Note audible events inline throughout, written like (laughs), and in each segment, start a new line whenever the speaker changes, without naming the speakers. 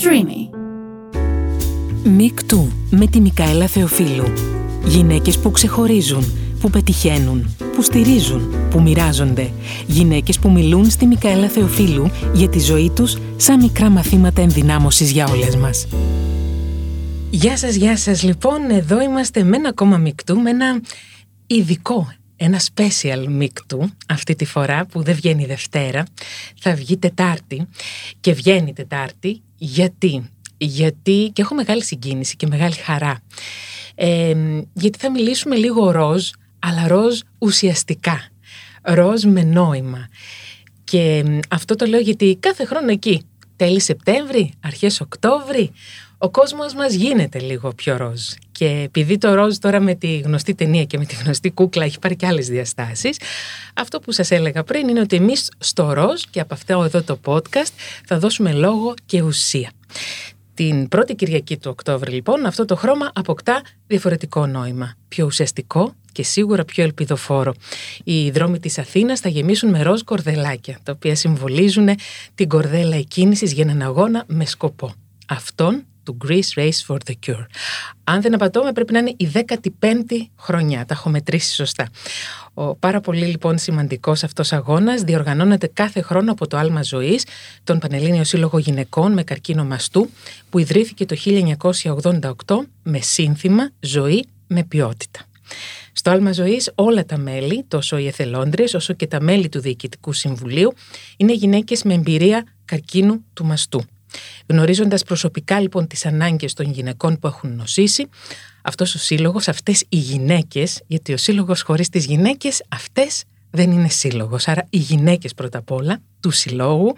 Streamy.
Μικτού με τη Μικαέλα Θεοφίλου. Γυναίκες που ξεχωρίζουν, που πετυχαίνουν, που στηρίζουν, που μοιράζονται. Γυναίκες που μιλούν στη Μικαέλα Θεοφίλου για τη ζωή τους σαν μικρά μαθήματα ενδυνάμωσης για όλες μας. Γεια σας, γεια σας. Λοιπόν, εδώ είμαστε με ένα ακόμα Μικτού, με ένα ειδικό ένα special μικτού αυτή τη φορά που δεν βγαίνει Δευτέρα, θα βγει Τετάρτη και βγαίνει Τετάρτη γιατί, γιατί και έχω μεγάλη συγκίνηση και μεγάλη χαρά. Ε, γιατί θα μιλήσουμε λίγο ροζ αλλά ροζ ουσιαστικά, ροζ με νόημα. Και αυτό το λέω γιατί κάθε χρόνο εκεί τέλη Σεπτέμβρη, αρχές Οκτώβρη ο κόσμος μας γίνεται λίγο πιο ροζ. Και επειδή το ροζ τώρα με τη γνωστή ταινία και με τη γνωστή κούκλα έχει πάρει και άλλες διαστάσεις, αυτό που σας έλεγα πριν είναι ότι εμείς στο ροζ και από αυτό εδώ το podcast θα δώσουμε λόγο και ουσία. Την πρώτη Κυριακή του Οκτώβρη λοιπόν αυτό το χρώμα αποκτά διαφορετικό νόημα, πιο ουσιαστικό και σίγουρα πιο ελπιδοφόρο. Οι δρόμοι της Αθήνας θα γεμίσουν με ροζ κορδελάκια, τα οποία συμβολίζουν την κορδέλα εκκίνησης για έναν αγώνα με σκοπό. Αυτόν του Greece Race for the Cure. Αν δεν απατώμε πρέπει να είναι η 15η χρονιά, τα έχω μετρήσει σωστά. Ο πάρα πολύ λοιπόν σημαντικός αυτός αγώνας διοργανώνεται κάθε χρόνο από το Άλμα Ζωής, τον Πανελλήνιο Σύλλογο Γυναικών με καρκίνο μαστού, που ιδρύθηκε το 1988 με σύνθημα Ζωή με ποιότητα. Στο Άλμα Ζωής, όλα τα μέλη, τόσο οι εθελόντριες όσο και τα μέλη του Διοικητικού Συμβουλίου, είναι γυναίκες με εμπειρία καρκίνου του μαστού. Γνωρίζοντας προσωπικά λοιπόν τις ανάγκες των γυναικών που έχουν νοσήσει, αυτός ο σύλλογος, αυτές οι γυναίκες, γιατί ο σύλλογος χωρίς τις γυναίκες, αυτές δεν είναι σύλλογος. Άρα οι γυναίκες πρώτα απ' όλα του συλλόγου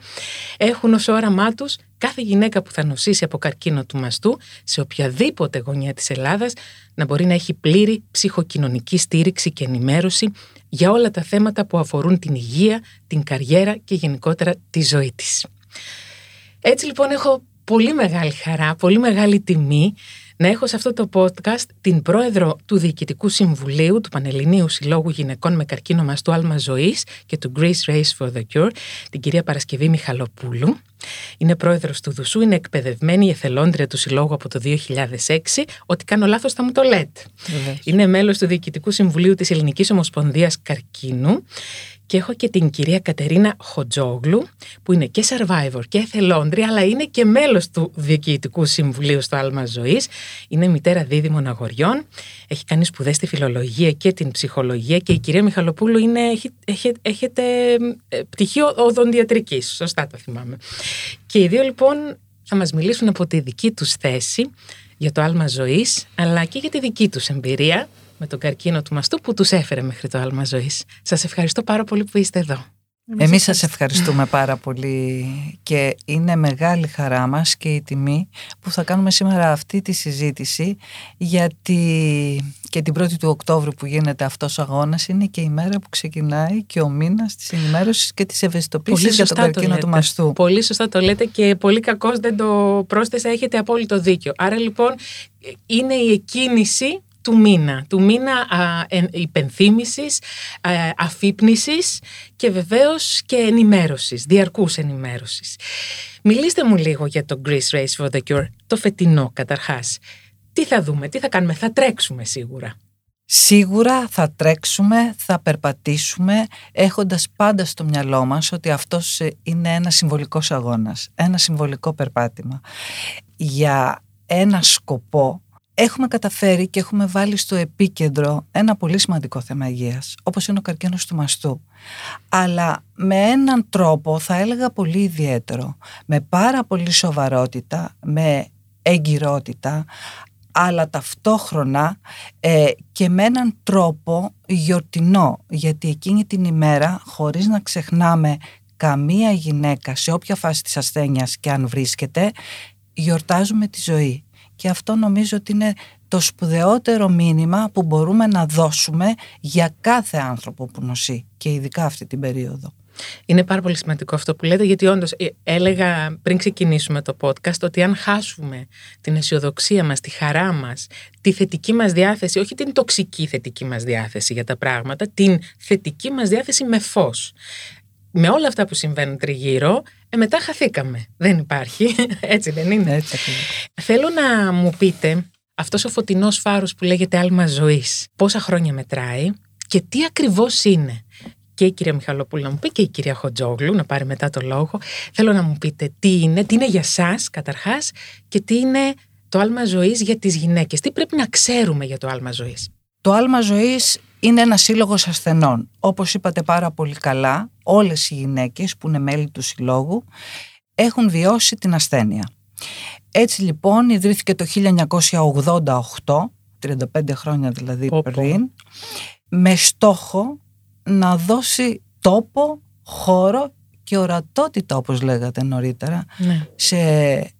έχουν ως όραμά τους κάθε γυναίκα που θα νοσήσει από καρκίνο του μαστού σε οποιαδήποτε γωνιά της Ελλάδας να μπορεί να έχει πλήρη ψυχοκοινωνική στήριξη και ενημέρωση για όλα τα θέματα που αφορούν την υγεία, την καριέρα και γενικότερα τη ζωή της. Έτσι λοιπόν έχω πολύ μεγάλη χαρά, πολύ μεγάλη τιμή να έχω σε αυτό το podcast την πρόεδρο του Διοικητικού Συμβουλίου του Πανελληνίου Συλλόγου Γυναικών με Καρκίνο Μαστού Άλμα Ζωής και του Greece Race for the Cure, την κυρία Παρασκευή Μιχαλοπούλου. Είναι πρόεδρος του Δουσού, είναι εκπαιδευμένη η εθελόντρια του Συλλόγου από το 2006. Ότι κάνω λάθος, θα μου το λέτε. Είναι μέλος του Διοικητικού Συμβουλίου της Ελληνικής Ομοσπονδίας Καρκίνου και έχω και την κυρία Κατερίνα Χοτζόγλου, που είναι και survivor και εθελόντρια, αλλά είναι και μέλος του Διοικητικού Συμβουλίου στο Άλμα Ζωής. Είναι μητέρα δίδυμων αγοριών, έχει κάνει σπουδές στη φιλολογία και την ψυχολογία και η κυρία Μιχαλοπούλου είναι, έχει, έχει, έχετε ε, πτυχίο οδοντιατρικής, σωστά το θυμάμαι. Και οι δύο λοιπόν θα μας μιλήσουν από τη δική τους θέση για το άλμα ζωής, αλλά και για τη δική τους εμπειρία με τον καρκίνο του μαστού που τους έφερε μέχρι το άλμα ζωής. Σας ευχαριστώ πάρα πολύ που είστε εδώ.
Εμείς σας ευχαριστούμε πάρα πολύ και είναι μεγάλη χαρά μας και η τιμή που θα κάνουμε σήμερα αυτή τη συζήτηση γιατί και την 1η του Οκτώβρου που γίνεται αυτός ο αγώνας είναι και η μέρα που ξεκινάει και ο μήνας της ενημέρωσης και της ευαισθητοποίησης για τον καρκίνο του μαστού.
Πολύ σωστά το λέτε και πολύ κακώς δεν το πρόσθεσα, έχετε απόλυτο δίκιο. Άρα λοιπόν είναι η εκκίνηση του μήνα, του μήνα α, ε, υπενθύμησης, α, αφύπνισης και βεβαίως και ενημέρωσης, διαρκούς ενημέρωσης. Μιλήστε μου λίγο για το Greece Race for the Cure, το φετινό καταρχάς. Τι θα δούμε, τι θα κάνουμε, θα τρέξουμε σίγουρα.
Σίγουρα θα τρέξουμε, θα περπατήσουμε έχοντας πάντα στο μυαλό μας ότι αυτός είναι ένας συμβολικός αγώνας, ένα συμβολικό περπάτημα για ένα σκοπό έχουμε καταφέρει και έχουμε βάλει στο επίκεντρο ένα πολύ σημαντικό θέμα υγείας, όπως είναι ο καρκίνος του μαστού. Αλλά με έναν τρόπο θα έλεγα πολύ ιδιαίτερο, με πάρα πολύ σοβαρότητα, με εγκυρότητα, αλλά ταυτόχρονα ε, και με έναν τρόπο γιορτινό, γιατί εκείνη την ημέρα, χωρίς να ξεχνάμε καμία γυναίκα σε όποια φάση της ασθένειας και αν βρίσκεται, γιορτάζουμε τη ζωή. Και αυτό νομίζω ότι είναι το σπουδαιότερο μήνυμα που μπορούμε να δώσουμε για κάθε άνθρωπο που νοσεί και ειδικά αυτή την περίοδο.
Είναι πάρα πολύ σημαντικό αυτό που λέτε, γιατί όντως ε, έλεγα πριν ξεκινήσουμε το podcast ότι αν χάσουμε την αισιοδοξία μας, τη χαρά μας, τη θετική μας διάθεση, όχι την τοξική θετική μας διάθεση για τα πράγματα, την θετική μας διάθεση με φως με όλα αυτά που συμβαίνουν τριγύρω, ε, μετά χαθήκαμε. Δεν υπάρχει. (laughs) Έτσι δεν είναι.
Έτσι
Θέλω να μου πείτε αυτός ο φωτεινός φάρος που λέγεται άλμα ζωής, πόσα χρόνια μετράει και τι ακριβώς είναι. Και η κυρία Μιχαλοπούλου να μου πει και η κυρία Χοντζόγλου να πάρει μετά το λόγο. Θέλω να μου πείτε τι είναι, τι είναι για σας καταρχάς και τι είναι το άλμα ζωής για τις γυναίκες. Τι πρέπει να ξέρουμε για το άλμα ζωής.
Το άλμα ζωής είναι ένα σύλλογος ασθενών. Όπως είπατε πάρα πολύ καλά, όλες οι γυναίκες που είναι μέλη του συλλόγου έχουν βιώσει την ασθένεια. Έτσι λοιπόν ιδρύθηκε το 1988, 35 χρόνια δηλαδή πριν, με στόχο να δώσει τόπο, χώρο και ορατότητα όπως λέγατε νωρίτερα
Ναι.
σε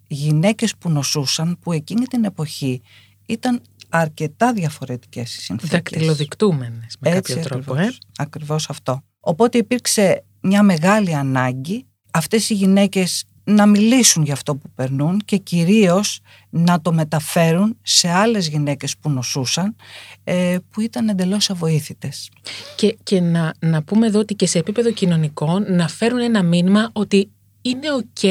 γυναίκες που νοσούσαν που εκείνη την εποχή ήταν αρκετά διαφορετικές οι συνθήκες.
Δακτυλοδεικτούμενες με
Έτσι
κάποιο τρόπο.
ακριβώς,
Ε;
ακριβώς αυτό. Οπότε υπήρξε μια μεγάλη ανάγκη αυτές οι γυναίκες να μιλήσουν για αυτό που περνούν και κυρίως να το μεταφέρουν σε άλλες γυναίκες που νοσούσαν ε, που ήταν εντελώς αβοήθητες.
Και, και να, να πούμε εδώ ότι και σε επίπεδο κοινωνικό να φέρουν ένα μήνυμα ότι είναι ok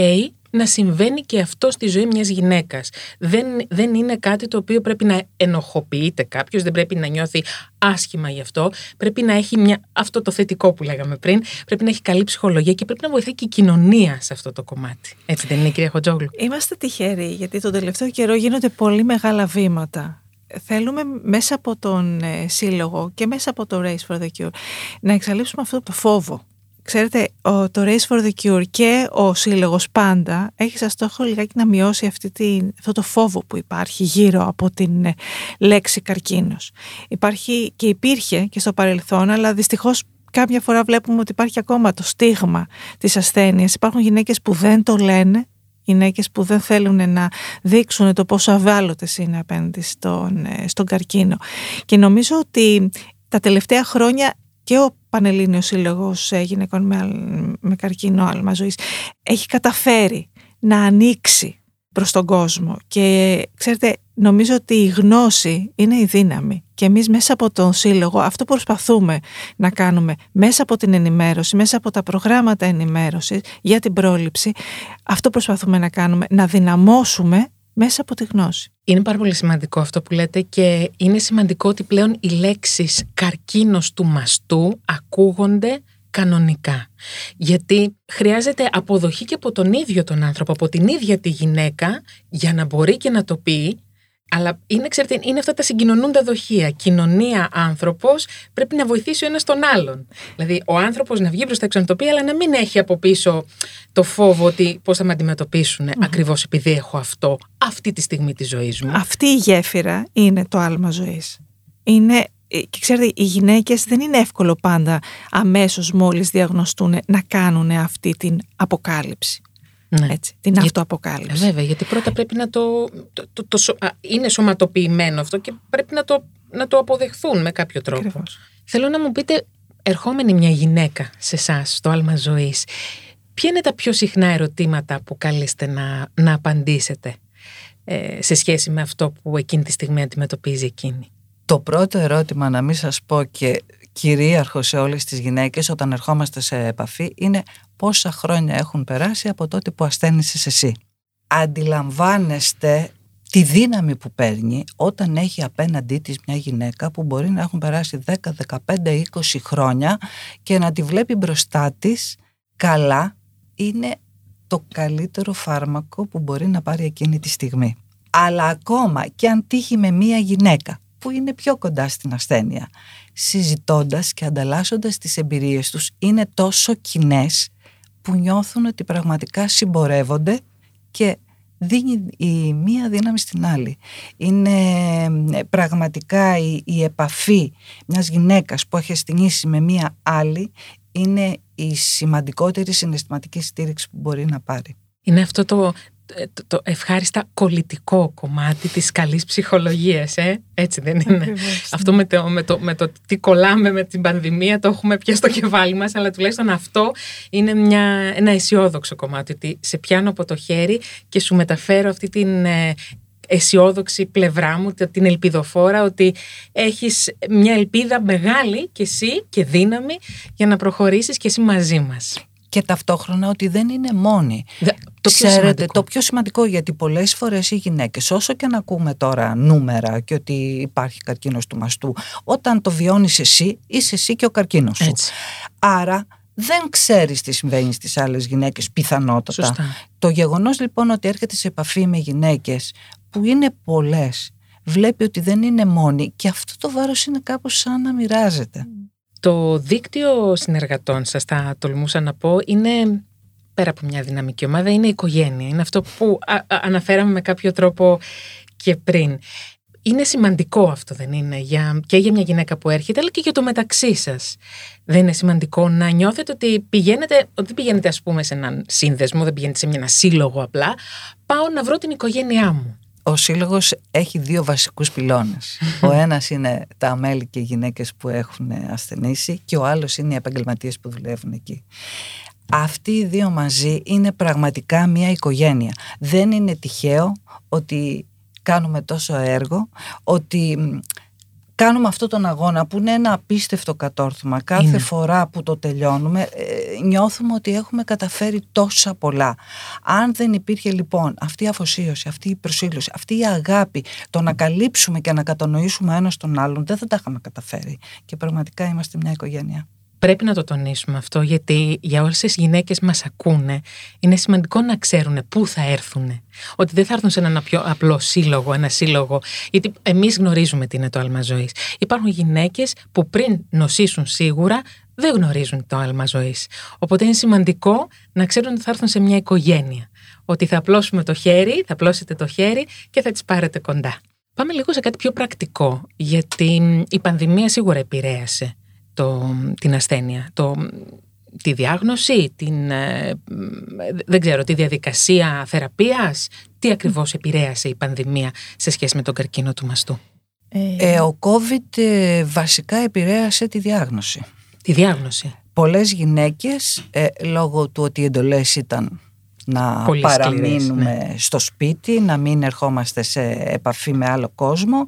να συμβαίνει και αυτό στη ζωή μιας γυναίκας. Δεν, δεν είναι κάτι το οποίο πρέπει να ενοχοποιείται κάποιος, δεν πρέπει να νιώθει άσχημα γι' αυτό. Πρέπει να έχει μια, αυτό το θετικό που λέγαμε πριν, πρέπει να έχει καλή ψυχολογία και πρέπει να βοηθάει και η κοινωνία σε αυτό το κομμάτι. Έτσι δεν είναι κυρία Χοντζόγλου.
Είμαστε τυχεροί γιατί τον τελευταίο καιρό γίνονται πολύ μεγάλα βήματα. Θέλουμε μέσα από τον ε, σύλλογο και μέσα από το Race for the Cure να εξαλείψουμε αυτό το φόβο. Ξέρετε, ο, το Race for the Cure και ο σύλλογος πάντα έχει σαν στόχο λιγάκι να μειώσει αυτή την, αυτό το φόβο που υπάρχει γύρω από την ε, λέξη καρκίνος. Υπάρχει και υπήρχε και στο παρελθόν, αλλά δυστυχώς κάποια φορά βλέπουμε ότι υπάρχει ακόμα το στίγμα της ασθένειας. Υπάρχουν γυναίκες που δεν το λένε γυναίκες που δεν θέλουν να δείξουν το πόσο αβάλλοντες είναι απέναντι στον, ε, στον καρκίνο. Και νομίζω ότι τα τελευταία χρόνια και ο Πανελλήνιος Σύλλογος ε, Γυναικών με, αλ- με καρκίνο άλμα ζωής έχει καταφέρει να ανοίξει προς τον κόσμο. Και ξέρετε νομίζω ότι η γνώση είναι η δύναμη. Και εμείς μέσα από τον σύλλογο αυτό προσπαθούμε να κάνουμε. Μέσα από την ενημέρωση, μέσα από τα προγράμματα ενημέρωσης για την πρόληψη αυτό προσπαθούμε να κάνουμε, να δυναμώσουμε μέσα από τη γνώση.
Είναι πάρα πολύ σημαντικό αυτό που λέτε και είναι σημαντικό ότι πλέον οι λέξεις καρκίνος του μαστού ακούγονται κανονικά. Γιατί χρειάζεται αποδοχή και από τον ίδιο τον άνθρωπο, από την ίδια τη γυναίκα για να μπορεί και να το πει αλλά είναι, ξέρετε, είναι αυτά τα συγκοινωνούντα δοχεία. Κοινωνία, άνθρωπος πρέπει να βοηθήσει ο ένας τον άλλον. Δηλαδή, ο άνθρωπος να βγει μπροστά έξω να το πει, αλλά να μην έχει από πίσω το φόβο ότι πώς θα με αντιμετωπίσουν ακριβώς επειδή έχω αυτό, αυτή τη στιγμή τη ζωή μου.
Αυτή η γέφυρα είναι το άλμα ζωής. Είναι, ε, και ξέρετε, οι γυναίκες δεν είναι εύκολο πάντα αμέσως μόλις διαγνωστούν να κάνουν αυτή την αποκάλυψη.
Ναι.
Έτσι, την
Για-
αυτοαποκάλυψη.
Ε, Βέβαια, γιατί πρώτα πρέπει να το. το, το, το σω- α, είναι σωματοποιημένο αυτό και πρέπει να το, να το αποδεχθούν με κάποιο τρόπο.
Ακριβώς.
Θέλω να μου πείτε, ερχόμενη μια γυναίκα σε εσάς, στο άλμα ζωής, ποια είναι τα πιο συχνά ερωτήματα που καλείστε να, να απαντήσετε ε, σε σχέση με αυτό που εκείνη τη στιγμή αντιμετωπίζει εκείνη;
Το πρώτο ερώτημα, να μην σας πω και κυρίαρχο σε όλες τις γυναίκες όταν ερχόμαστε σε επαφή είναι πόσα χρόνια έχουν περάσει από τότε που ασθένησες εσύ. Αντιλαμβάνεστε τη δύναμη που παίρνει όταν έχει απέναντί της μια γυναίκα που μπορεί να έχουν περάσει 10, 15, 20 χρόνια και να τη βλέπει μπροστά της καλά είναι το καλύτερο φάρμακο που μπορεί να πάρει εκείνη τη στιγμή. Αλλά ακόμα και αν τύχει με μία γυναίκα που είναι πιο κοντά στην ασθένεια, συζητώντας και ανταλλάσσοντας τις εμπειρίες τους, είναι τόσο κοινές που νιώθουν ότι πραγματικά συμπορεύονται και δίνει η μία δύναμη στην άλλη. Είναι ε, πραγματικά η, η επαφή μιας γυναίκας που έχει ασθενήσει με μία άλλη είναι η σημαντικότερη συναισθηματική στήριξη που μπορεί να πάρει.
Είναι αυτό το, το, το ευχάριστα κολλητικό κομμάτι της καλής ψυχολογίας, ε; έτσι δεν είναι.
Ακριβώς.
Αυτό με το, με, το, με το τι κολλάμε με την πανδημία το έχουμε πια στο κεφάλι μας, αλλά τουλάχιστον αυτό είναι μια, ένα αισιόδοξο κομμάτι, ότι σε πιάνω από το χέρι και σου μεταφέρω αυτή την ε, αισιόδοξη πλευρά μου, την ελπιδοφόρα, ότι έχεις μια ελπίδα μεγάλη και εσύ και δύναμη για να προχωρήσεις και εσύ μαζί μας.
Και ταυτόχρονα ότι δεν είναι μόνοι.
Δε- το πιο
Ξέρετε,
σημαντικό.
το πιο σημαντικό γιατί πολλές φορές οι γυναίκες όσο και να ακούμε τώρα νούμερα και ότι υπάρχει καρκίνος του μαστού όταν το βιώνεις εσύ είσαι εσύ και ο καρκίνος σου.
Έτσι.
Άρα δεν ξέρεις τι συμβαίνει στις άλλες γυναίκες πιθανότατα.
Σωστά.
Το γεγονός λοιπόν ότι έρχεται σε επαφή με γυναίκες που είναι πολλές βλέπει ότι δεν είναι μόνη και αυτό το βάρος είναι κάπως σαν να μοιράζεται.
Το δίκτυο συνεργατών σας, θα τολμούσα να πω, είναι πέρα από μια δυναμική ομάδα, είναι η οικογένεια. Είναι αυτό που α- α- αναφέραμε με κάποιο τρόπο και πριν. Είναι σημαντικό αυτό, δεν είναι, για, και για μια γυναίκα που έρχεται, αλλά και για το μεταξύ σας. Δεν είναι σημαντικό να νιώθετε ότι πηγαίνετε, ότι δεν πηγαίνετε ας πούμε σε έναν σύνδεσμο, δεν πηγαίνετε σε μια- ένα σύλλογο απλά, πάω να βρω την οικογένειά μου.
Ο σύλλογος έχει δύο βασικούς πυλώνες. (laughs) ο ένας είναι τα μέλη και οι γυναίκες που έχουν ασθενήσει και ο άλλος είναι οι επαγγελματίες που δουλεύουν εκεί. Αυτοί οι δύο μαζί είναι πραγματικά μια οικογένεια. Δεν είναι τυχαίο ότι κάνουμε τόσο έργο, ότι μ, κάνουμε αυτό τον αγώνα που είναι ένα απίστευτο κατόρθωμα. Κάθε
Είναι.
φορά που το τελειώνουμε ε, νιώθουμε ότι έχουμε καταφέρει τόσα πολλά. Αν δεν υπήρχε λοιπόν αυτή η αφοσίωση, αυτή η προσήλωση, αυτή η αγάπη, το να καλύψουμε και να κατανοήσουμε ένας τον άλλον, δεν θα τα είχαμε καταφέρει. Και πραγματικά είμαστε μια οικογένεια.
Πρέπει να το τονίσουμε αυτό, γιατί για όλες τις γυναίκες μας ακούνε, είναι σημαντικό να ξέρουν πού θα έρθουν. Ότι δεν θα έρθουν σε έναν πιο απλό σύλλογο, ένα σύλλογο, γιατί εμείς γνωρίζουμε τι είναι το άλμα ζωής. Υπάρχουν γυναίκες που πριν νοσήσουν σίγουρα, δεν γνωρίζουν το άλμα ζωής. Οπότε είναι σημαντικό να ξέρουν ότι θα έρθουν σε μια οικογένεια. Ότι θα απλώσουμε το χέρι, θα απλώσετε το χέρι και θα τις πάρετε κοντά. Πάμε λίγο σε κάτι πιο πρακτικό, γιατί η πανδημία σίγουρα επηρέασε το, την ασθένεια, το, τη διάγνωση, την, ε, δεν ξέρω, τη διαδικασία θεραπείας. Τι ακριβώς επηρέασε η πανδημία σε σχέση με τον καρκίνο του μαστού;
Ε, ο COVID ε, βασικά επηρέασε τη διάγνωση.
Τη διάγνωση.
Πολλές γυναίκες, ε, λόγω του ότι οι εντολές ήταν να
Πολύ
παραμείνουμε
σκληρές,
στο σπίτι, να μην ερχόμαστε σε επαφή με άλλο κόσμο.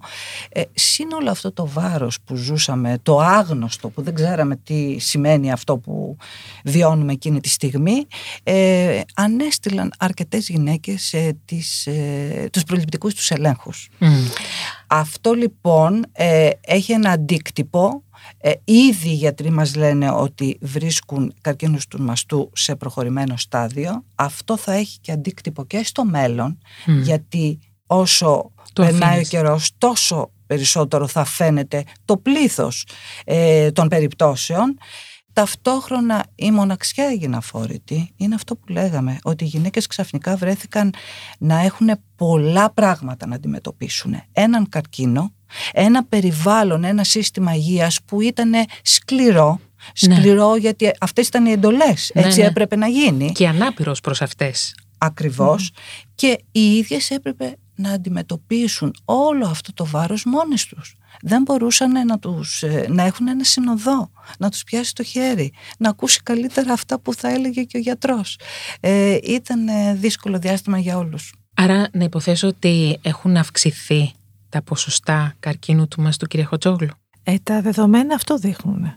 Ε, συν όλο αυτό το βάρος που ζούσαμε, το άγνωστο που δεν ξέραμε τι σημαίνει αυτό που βιώνουμε εκείνη τη στιγμή, ε, ανέστηλαν αρκετές γυναίκες ε, τις, ε, τους προληπτικούς τους ελέγχους.
Μμ.
Αυτό λοιπόν ε, έχει ένα αντίκτυπο. Ε, ήδη οι γιατροί μας λένε ότι βρίσκουν καρκίνους του μαστού σε προχωρημένο στάδιο. Αυτό θα έχει και αντίκτυπο και στο μέλλον,
Μμ.
γιατί όσο
Το
περνάει
αφήνεις.
ο καιρός τόσο περισσότερο θα φαίνεται το πλήθος ε, των περιπτώσεων. Ταυτόχρονα η μοναξιά έγινε αφόρητη. Είναι αυτό που λέγαμε, ότι οι γυναίκες ξαφνικά βρέθηκαν να έχουν πολλά πράγματα να αντιμετωπίσουν. Έναν καρκίνο, ένα περιβάλλον, ένα σύστημα υγείας που ήταν σκληρό.
Ναι.
Σκληρό γιατί αυτές ήταν οι εντολές.
Ναι,
Έτσι
ναι.
έπρεπε να γίνει.
Και ανάπηρος προς αυτές.
Ακριβώς. Και οι ίδιες έπρεπε να αντιμετωπίσουν όλο αυτό το βάρος μόνες τους. Δεν μπορούσαν να, τους, ε, να έχουν ένα συνοδό, να τους πιάσει το χέρι, να ακούσει καλύτερα αυτά που θα έλεγε και ο γιατρός. Ε, ήταν ε, δύσκολο διάστημα για όλους.
Άρα να υποθέσω ότι έχουν αυξηθεί τα ποσοστά καρκίνου του μαστού, κύριε Χωτζόγλου;
Ε, τα δεδομένα αυτό δείχνουν.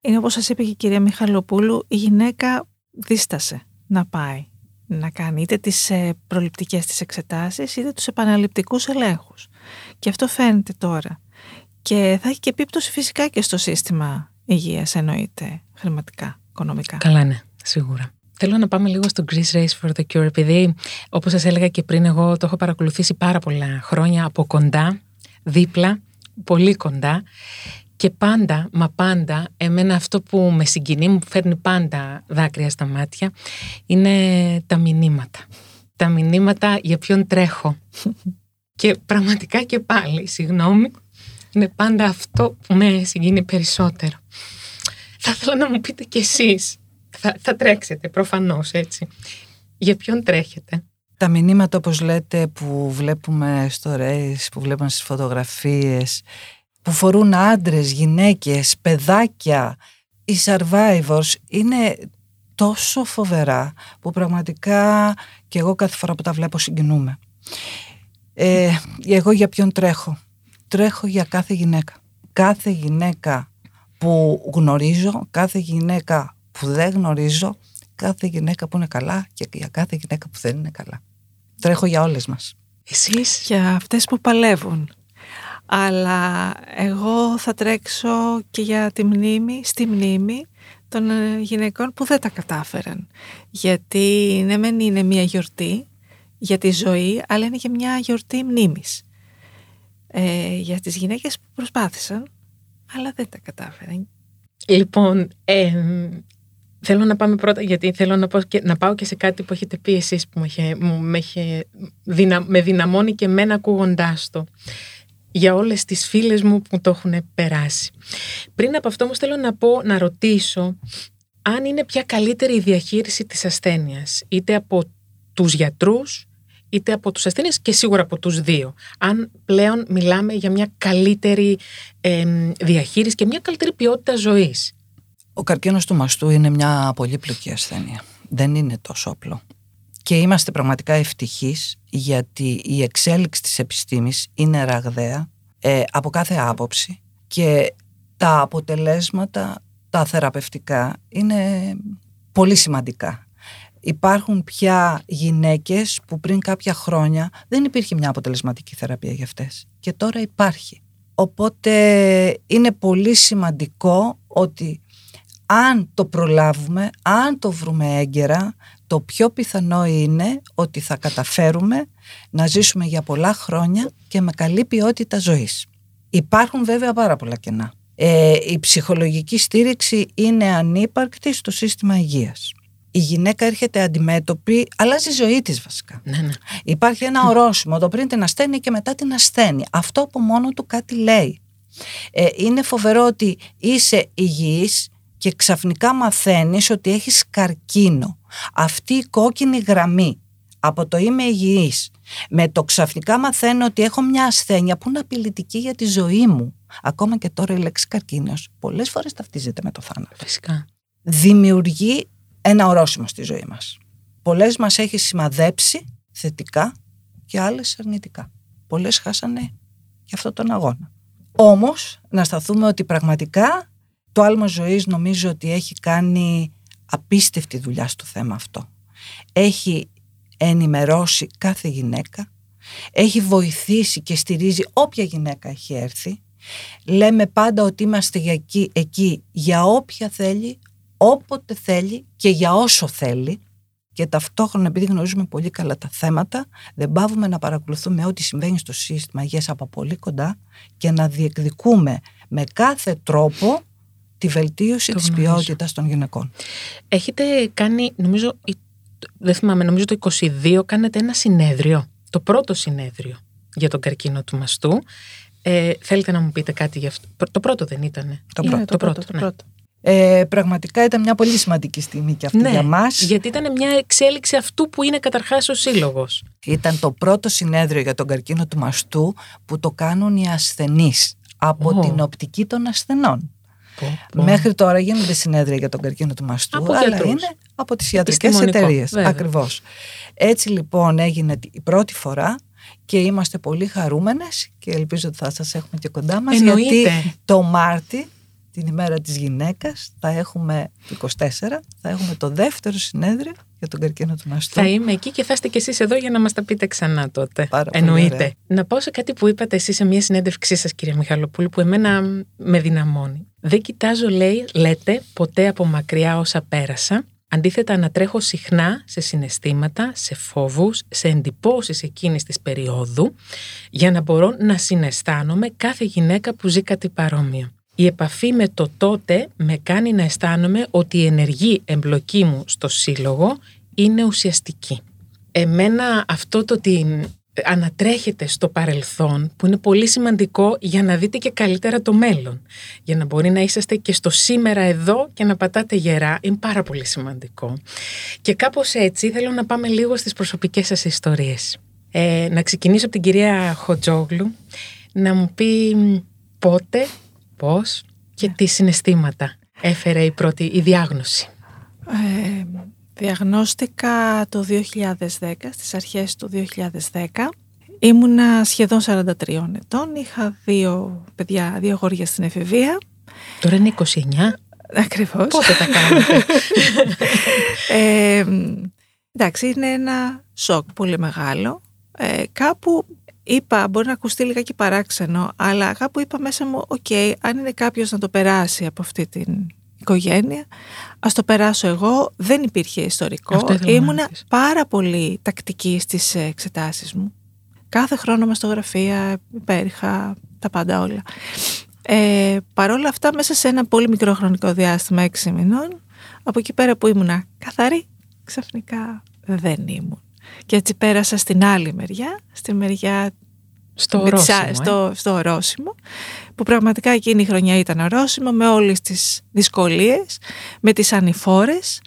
Είναι όπως σας είπε και η κυρία Μιχαλοπούλου, η γυναίκα δίστασε να πάει να κάνει είτε τις ε, προληπτικές της εξετάσεις είτε τους επαναληπτικούς ελέγχους. Και αυτό φαίνεται τώρα. Και θα έχει και επίπτωση φυσικά και στο σύστημα υγείας εννοείται χρηματικά, οικονομικά.
Καλά, ναι, σίγουρα. Θέλω να πάμε λίγο στο Greece Race for the Cure, επειδή όπως σας έλεγα και πριν, εγώ το έχω παρακολουθήσει πάρα πολλά χρόνια από κοντά, δίπλα, πολύ κοντά και πάντα, μα πάντα, εμένα αυτό που με συγκινεί, μου φέρνει πάντα δάκρυα στα μάτια, είναι τα μηνύματα. Τα μηνύματα για ποιον τρέχω. και πραγματικά και πάλι, συγγνώμη, είναι πάντα αυτό που με συγκινεί περισσότερο. Θα ήθελα να μου πείτε κι εσείς. Θα, θα τρέξετε προφανώς έτσι. Για ποιον τρέχετε;
Τα μηνύματα όπως λέτε που βλέπουμε στο race, που βλέπουμε στις φωτογραφίες, που φορούν άντρες, γυναίκες, παιδάκια, οι survivors είναι τόσο φοβερά που πραγματικά και εγώ κάθε φορά που τα βλέπω συγκινούμε. Ε, εγώ για ποιον τρέχω; Τρέχω για κάθε γυναίκα. Κάθε γυναίκα που γνωρίζω, κάθε γυναίκα που δεν γνωρίζω, κάθε γυναίκα που είναι καλά και για κάθε γυναίκα που δεν είναι καλά. Τρέχω για όλες μας.
Εσείς;
Για αυτές που παλεύουν. Αλλά εγώ θα τρέξω και για τη μνήμη, στη μνήμη των ε, γυναικών που δεν τα κατάφεραν. Γιατί ναι μεν είναι μια γιορτή για τη ζωή, αλλά είναι και μια γιορτή μνήμης. Ε, για τις γυναίκες που προσπάθησαν, αλλά δεν τα κατάφεραν.
Λοιπόν, ε, θέλω να πάμε πρώτα, γιατί θέλω να, πω και, να πάω και σε κάτι που έχετε πει εσείς που με, είχε, με, είχε, δυνα, με δυναμώνει και εμένα ακούγοντάς το για όλες τις φίλες μου που το έχουν περάσει. Πριν από αυτό όμως θέλω να πω, να ρωτήσω αν είναι πια καλύτερη η διαχείριση της ασθένειας, είτε από τους γιατρούς, είτε από τους ασθένειες και σίγουρα από τους δύο. Αν πλέον μιλάμε για μια καλύτερη διαχείριση και μια καλύτερη ποιότητα ζωής.
Ο καρκίνος του μαστού είναι μια πολύπλοκη ασθένεια. Δεν είναι τόσο απλό. Και είμαστε πραγματικά ευτυχείς γιατί η εξέλιξη της επιστήμης είναι ραγδαία ε, από κάθε άποψη και τα αποτελέσματα, τα θεραπευτικά είναι πολύ σημαντικά. Υπάρχουν πια γυναίκες που πριν κάποια χρόνια δεν υπήρχε μια αποτελεσματική θεραπεία για αυτές και τώρα υπάρχει. Οπότε είναι πολύ σημαντικό ότι αν το προλάβουμε, αν το βρούμε έγκαιρα, το πιο πιθανό είναι ότι θα καταφέρουμε να ζήσουμε για πολλά χρόνια και με καλή ποιότητα ζωής. Υπάρχουν βέβαια πάρα πολλά κενά. Ε, η ψυχολογική στήριξη είναι ανύπαρκτη στο σύστημα υγείας. Η γυναίκα έρχεται αντιμέτωπη, αλλάζει η ζωή της βασικά.
Ναι, ναι.
Υπάρχει ένα ορόσημο, το πριν την ασθένεια και μετά την ασθένεια. Αυτό από μόνο του κάτι λέει. Ε, είναι φοβερό ότι είσαι υγιής και ξαφνικά μαθαίνεις ότι έχεις καρκίνο. Αυτή η κόκκινη γραμμή από το είμαι υγιής με το ξαφνικά μαθαίνω ότι έχω μια ασθένεια που είναι απειλητική για τη ζωή μου. Ακόμα και τώρα η λέξη καρκίνος πολλές φορές ταυτίζεται με το θάνατο.
Φυσικά.
Δημιουργεί ένα ορόσημο στη ζωή μας. Πολλές μας έχει σημαδέψει θετικά και άλλες αρνητικά. Πολλές χάσανε για αυτόν τον αγώνα. Όμως να σταθούμε ότι πραγματικά το άλμα ζωής νομίζω ότι έχει κάνει απίστευτη δουλειά στο θέμα αυτό. Έχει ενημερώσει κάθε γυναίκα, έχει βοηθήσει και στηρίζει όποια γυναίκα έχει έρθει. Λέμε πάντα ότι είμαστε εκεί, εκεί για όποια θέλει, όποτε θέλει και για όσο θέλει και ταυτόχρονα επειδή γνωρίζουμε πολύ καλά τα θέματα δεν πάβουμε να παρακολουθούμε ό,τι συμβαίνει στο σύστημα υγείας από πολύ κοντά και να διεκδικούμε με κάθε τρόπο τη βελτίωση της γνωρίζω. ποιότητας των γυναικών.
Έχετε κάνει, νομίζω, δεν θυμάμαι, νομίζω το 22 κάνετε ένα συνέδριο, το πρώτο συνέδριο για τον καρκίνο του μαστού. Ε, θέλετε να μου πείτε κάτι γι' αυτό; Το πρώτο δεν ήτανε.
Το πρώτο.
το πρώτο,
το πρώτο. Ναι. Ε, πραγματικά ήταν μια πολύ σημαντική στιγμή και αυτή
ναι,
για μας.
γιατί ήταν μια εξέλιξη αυτού που είναι καταρχάς ο σύλλογος.
Ήταν το πρώτο συνέδριο για τον καρκίνο του μαστού που το κάνουν οι ασθενείς από την οπτική των ασθενών. Μέχρι τώρα γίνονται συνέδρια για τον καρκίνο του μαστού,
από
αλλά
γιατρούς.
είναι από τις ιατρικές εταιρείες. Ακριβώς. Έτσι λοιπόν έγινε η πρώτη φορά και είμαστε πολύ χαρούμενες και ελπίζω ότι θα σας έχουμε και κοντά μας
Εννοείται.
γιατί το Μάρτι την ημέρα της γυναίκας θα έχουμε 24, θα έχουμε το δεύτερο συνέδριο για τον καρκίνο του μαστού.
Θα είμαι εκεί και θα είστε κι εσείς εδώ για να μας τα πείτε ξανά τότε.
Πάρα πολύ
Εννοείται.
ωραία.
Να πάω σε κάτι που είπατε εσείς σε μια συνέντευξή σας κυρία Μιχαλοπούλου που εμένα με δυναμώνει. Δεν κοιτάζω λέει, λέτε ποτέ από μακριά όσα πέρασα. Αντίθετα ανατρέχω συχνά σε συναισθήματα, σε φόβους, σε εντυπώσεις εκείνης της περίοδου για να μπορώ να συναισθάνομαι κάθε γυναίκα που ζει κάτι παρόμοιο. Η επαφή με το τότε με κάνει να αισθάνομαι ότι η ενεργή εμπλοκή μου στο σύλλογο είναι ουσιαστική. Εμένα αυτό το ότι ανατρέχετε στο παρελθόν που είναι πολύ σημαντικό για να δείτε και καλύτερα το μέλλον. Για να μπορεί να είσαστε και στο σήμερα εδώ και να πατάτε γερά είναι πάρα πολύ σημαντικό. Και κάπως έτσι θέλω να πάμε λίγο στις προσωπικές σας ιστορίες. Ε, να ξεκινήσω από την κυρία Χοτζόγλου να μου πει πότε, πώς και τι συναισθήματα έφερε η πρώτη η διάγνωση.
Ε, διαγνώστηκα το 2010, στις αρχές του 2010. Ήμουνα σχεδόν 43 ετών, είχα δύο παιδιά, δύο αγόρια στην εφηβεία.
Τώρα είναι 29.
Ακριβώς.
Πότε τα κάνετε; (laughs)
Ε, εντάξει, είναι ένα σοκ πολύ μεγάλο. Ε, κάπου είπα, μπορεί να ακουστεί λιγάκι παράξενο, αλλά κάπου είπα μέσα μου, οκ, αν είναι κάποιος να το περάσει από αυτή την οικογένεια, ας το περάσω εγώ. Δεν υπήρχε ιστορικό.
Αυτό ήθελα να
Ήμουνα
ρωτήσω.
πάρα πολύ τακτική στις εξετάσεις μου. Κάθε χρόνο μαστογραφία, υπέρηχα, τα πάντα όλα. Ε, Παρ' όλα αυτά, μέσα σε ένα πολύ μικρό χρονικό διάστημα, έξι μηνών, από εκεί πέρα που ήμουνα καθαρή, ξαφνικά δεν ήμουν. Και έτσι πέρασα στην άλλη μεριά, στη μεριά
Στο
με τις
ορόσημο,
α-
ε.
στο, στο ορόσημο, που πραγματικά εκείνη η χρονιά ήταν ορόσημο με όλες τις δυσκολίες, με τις ανηφόρες,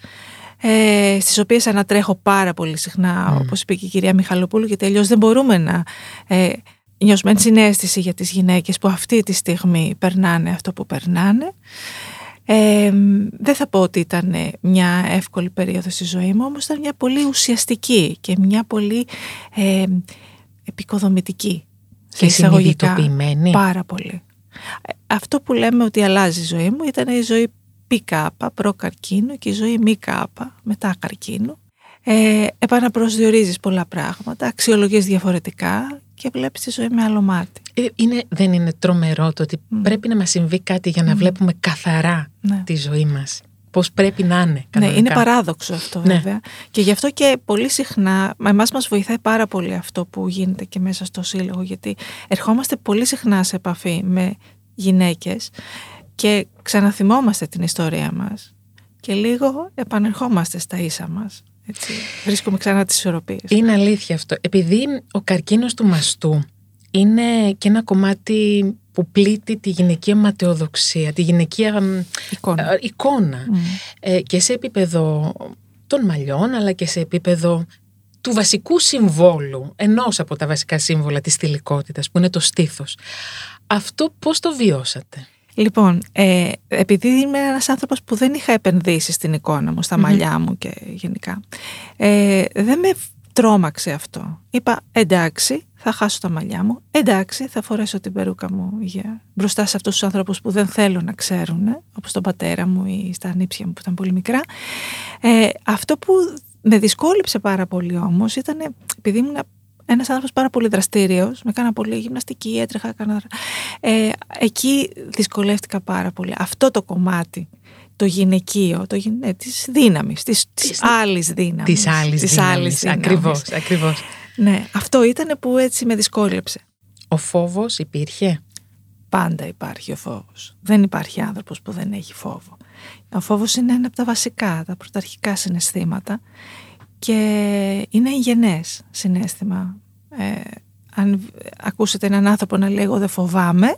ε, στις οποίες ανατρέχω πάρα πολύ συχνά,
Μμ.
όπως είπε και η κυρία Μιχαλοπούλου, γιατί αλλιώς δεν μπορούμε να ε, νιώσουμε ενσυναίσθηση για τις γυναίκες που αυτή τη στιγμή περνάνε αυτό που περνάνε. Ε, δεν θα πω ότι ήταν μια εύκολη περίοδος στη ζωή μου, όμως ήταν μια πολύ ουσιαστική και μια πολύ ε, επικοδομητική.
Και
εισαγωγικά
συνειδητοποιημένη.
Πάρα πολύ. Ε, Αυτό που λέμε ότι αλλάζει η ζωή μου ήταν η ζωή πικάπα, προ-καρκίνου και η ζωή μη κάπα, μετά καρκίνου. Ε, επαναπροσδιορίζεις πολλά πράγματα, αξιολογείς διαφορετικά και βλέπεις τη ζωή με άλλο μάτι.
Ε, Είναι, δεν είναι τρομερό το ότι
Μμ.
πρέπει να μας συμβεί κάτι για να
Μμ.
βλέπουμε καθαρά
Ναι.
τη ζωή μας. Πώς πρέπει να είναι
Ναι,
κανονικά.
είναι παράδοξο αυτό
Ναι.
βέβαια. Και γι' αυτό και πολύ συχνά, μα εμάς μας βοηθάει πάρα πολύ αυτό που γίνεται και μέσα στο σύλλογο, γιατί ερχόμαστε πολύ συχνά σε επαφή με γυναίκες και ξαναθυμόμαστε την ιστορία μας και λίγο επανερχόμαστε στα ίσα μας. Έτσι. Βρίσκουμε ξανά τις ισορροπίες.
Είναι αλήθεια αυτό. Επειδή ο καρκίνος του μαστού είναι και ένα κομμάτι που πλήττει τη γυναικεία ματαιοδοξία, τη γυναικεία μ,
Εικόνα.
ε, εικόνα.
Μμ.
Ε, και σε επίπεδο των μαλλιών, αλλά και σε επίπεδο του βασικού συμβόλου, ενός από τα βασικά σύμβολα της θηλυκότητας, που είναι το στήθος. Αυτό πώς το βιώσατε;
Λοιπόν, ε, επειδή είμαι ένας άνθρωπος που δεν είχα επενδύσει στην εικόνα μου, στα
Μμμ.
μαλλιά μου και γενικά, ε, δεν με τρόμαξε αυτό. Είπα, εντάξει, θα χάσω τα μαλλιά μου, εντάξει, θα φορέσω την περούκα μου για... μπροστά σε αυτούς τους ανθρώπους που δεν θέλω να ξέρουν, όπως τον πατέρα μου ή στα ανήψια μου που ήταν πολύ μικρά. Ε, αυτό που με δυσκόλυψε πάρα πολύ όμως ήταν, επειδή ήμουν ένας άνθρωπος πάρα πολύ δραστήριος, με κάνα πολύ γυμναστική, έτρεχα, έκανα... Ε, εκεί δυσκολεύτηκα πάρα πολύ. Αυτό το κομμάτι, το γυναικείο, το γυ... ναι, της δύναμης, της, της
Της-
άλλης δύναμης.
Της άλλης
της
δύναμης.
άλλης δύναμης.
Ακριβώς, ακριβώς.
Ναι, αυτό ήταν που έτσι με δυσκόλεψε.
Ο φόβος υπήρχε;
Πάντα υπάρχει ο φόβος. Δεν υπάρχει άνθρωπος που δεν έχει φόβο. Ο φόβος είναι ένα από τα βασικά, τα πρωταρχικά συναισθήματα και είναι εγγενές συναίσθημα. Ε, αν ακούσετε έναν άνθρωπο να λέει εγώ δεν φοβάμαι,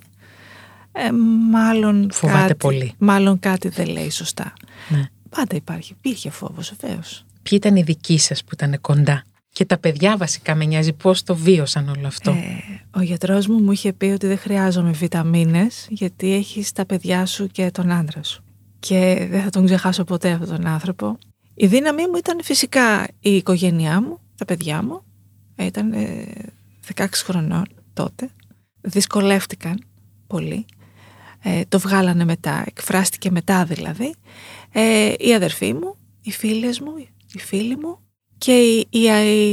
ε, μάλλον,
Φοβάται
κάτι,
πολύ.
μάλλον κάτι δεν λέει σωστά.
Ναι.
Πάντα υπάρχει, υπήρχε φόβος βεβαίως.
Ποιοι ήταν οι δικοί σας που ήταν κοντά; Και τα παιδιά βασικά με νοιάζει πώς το βίωσαν όλο αυτό.
Ε, ο γιατρός μου μου είχε πει ότι δεν χρειάζομαι βιταμίνες γιατί έχεις τα παιδιά σου και τον άντρα σου. Και δεν θα τον ξεχάσω ποτέ αυτόν τον άνθρωπο. Η δύναμή μου ήταν φυσικά η οικογένειά μου, τα παιδιά μου. Ε, Ήταν ε, 16 χρονών τότε. Δυσκολεύτηκαν πολύ. Ε, το βγάλανε μετά, εκφράστηκε μετά δηλαδή. Ε, η αδερφή μου, οι φίλες μου, οι φίλοι μου και η, η,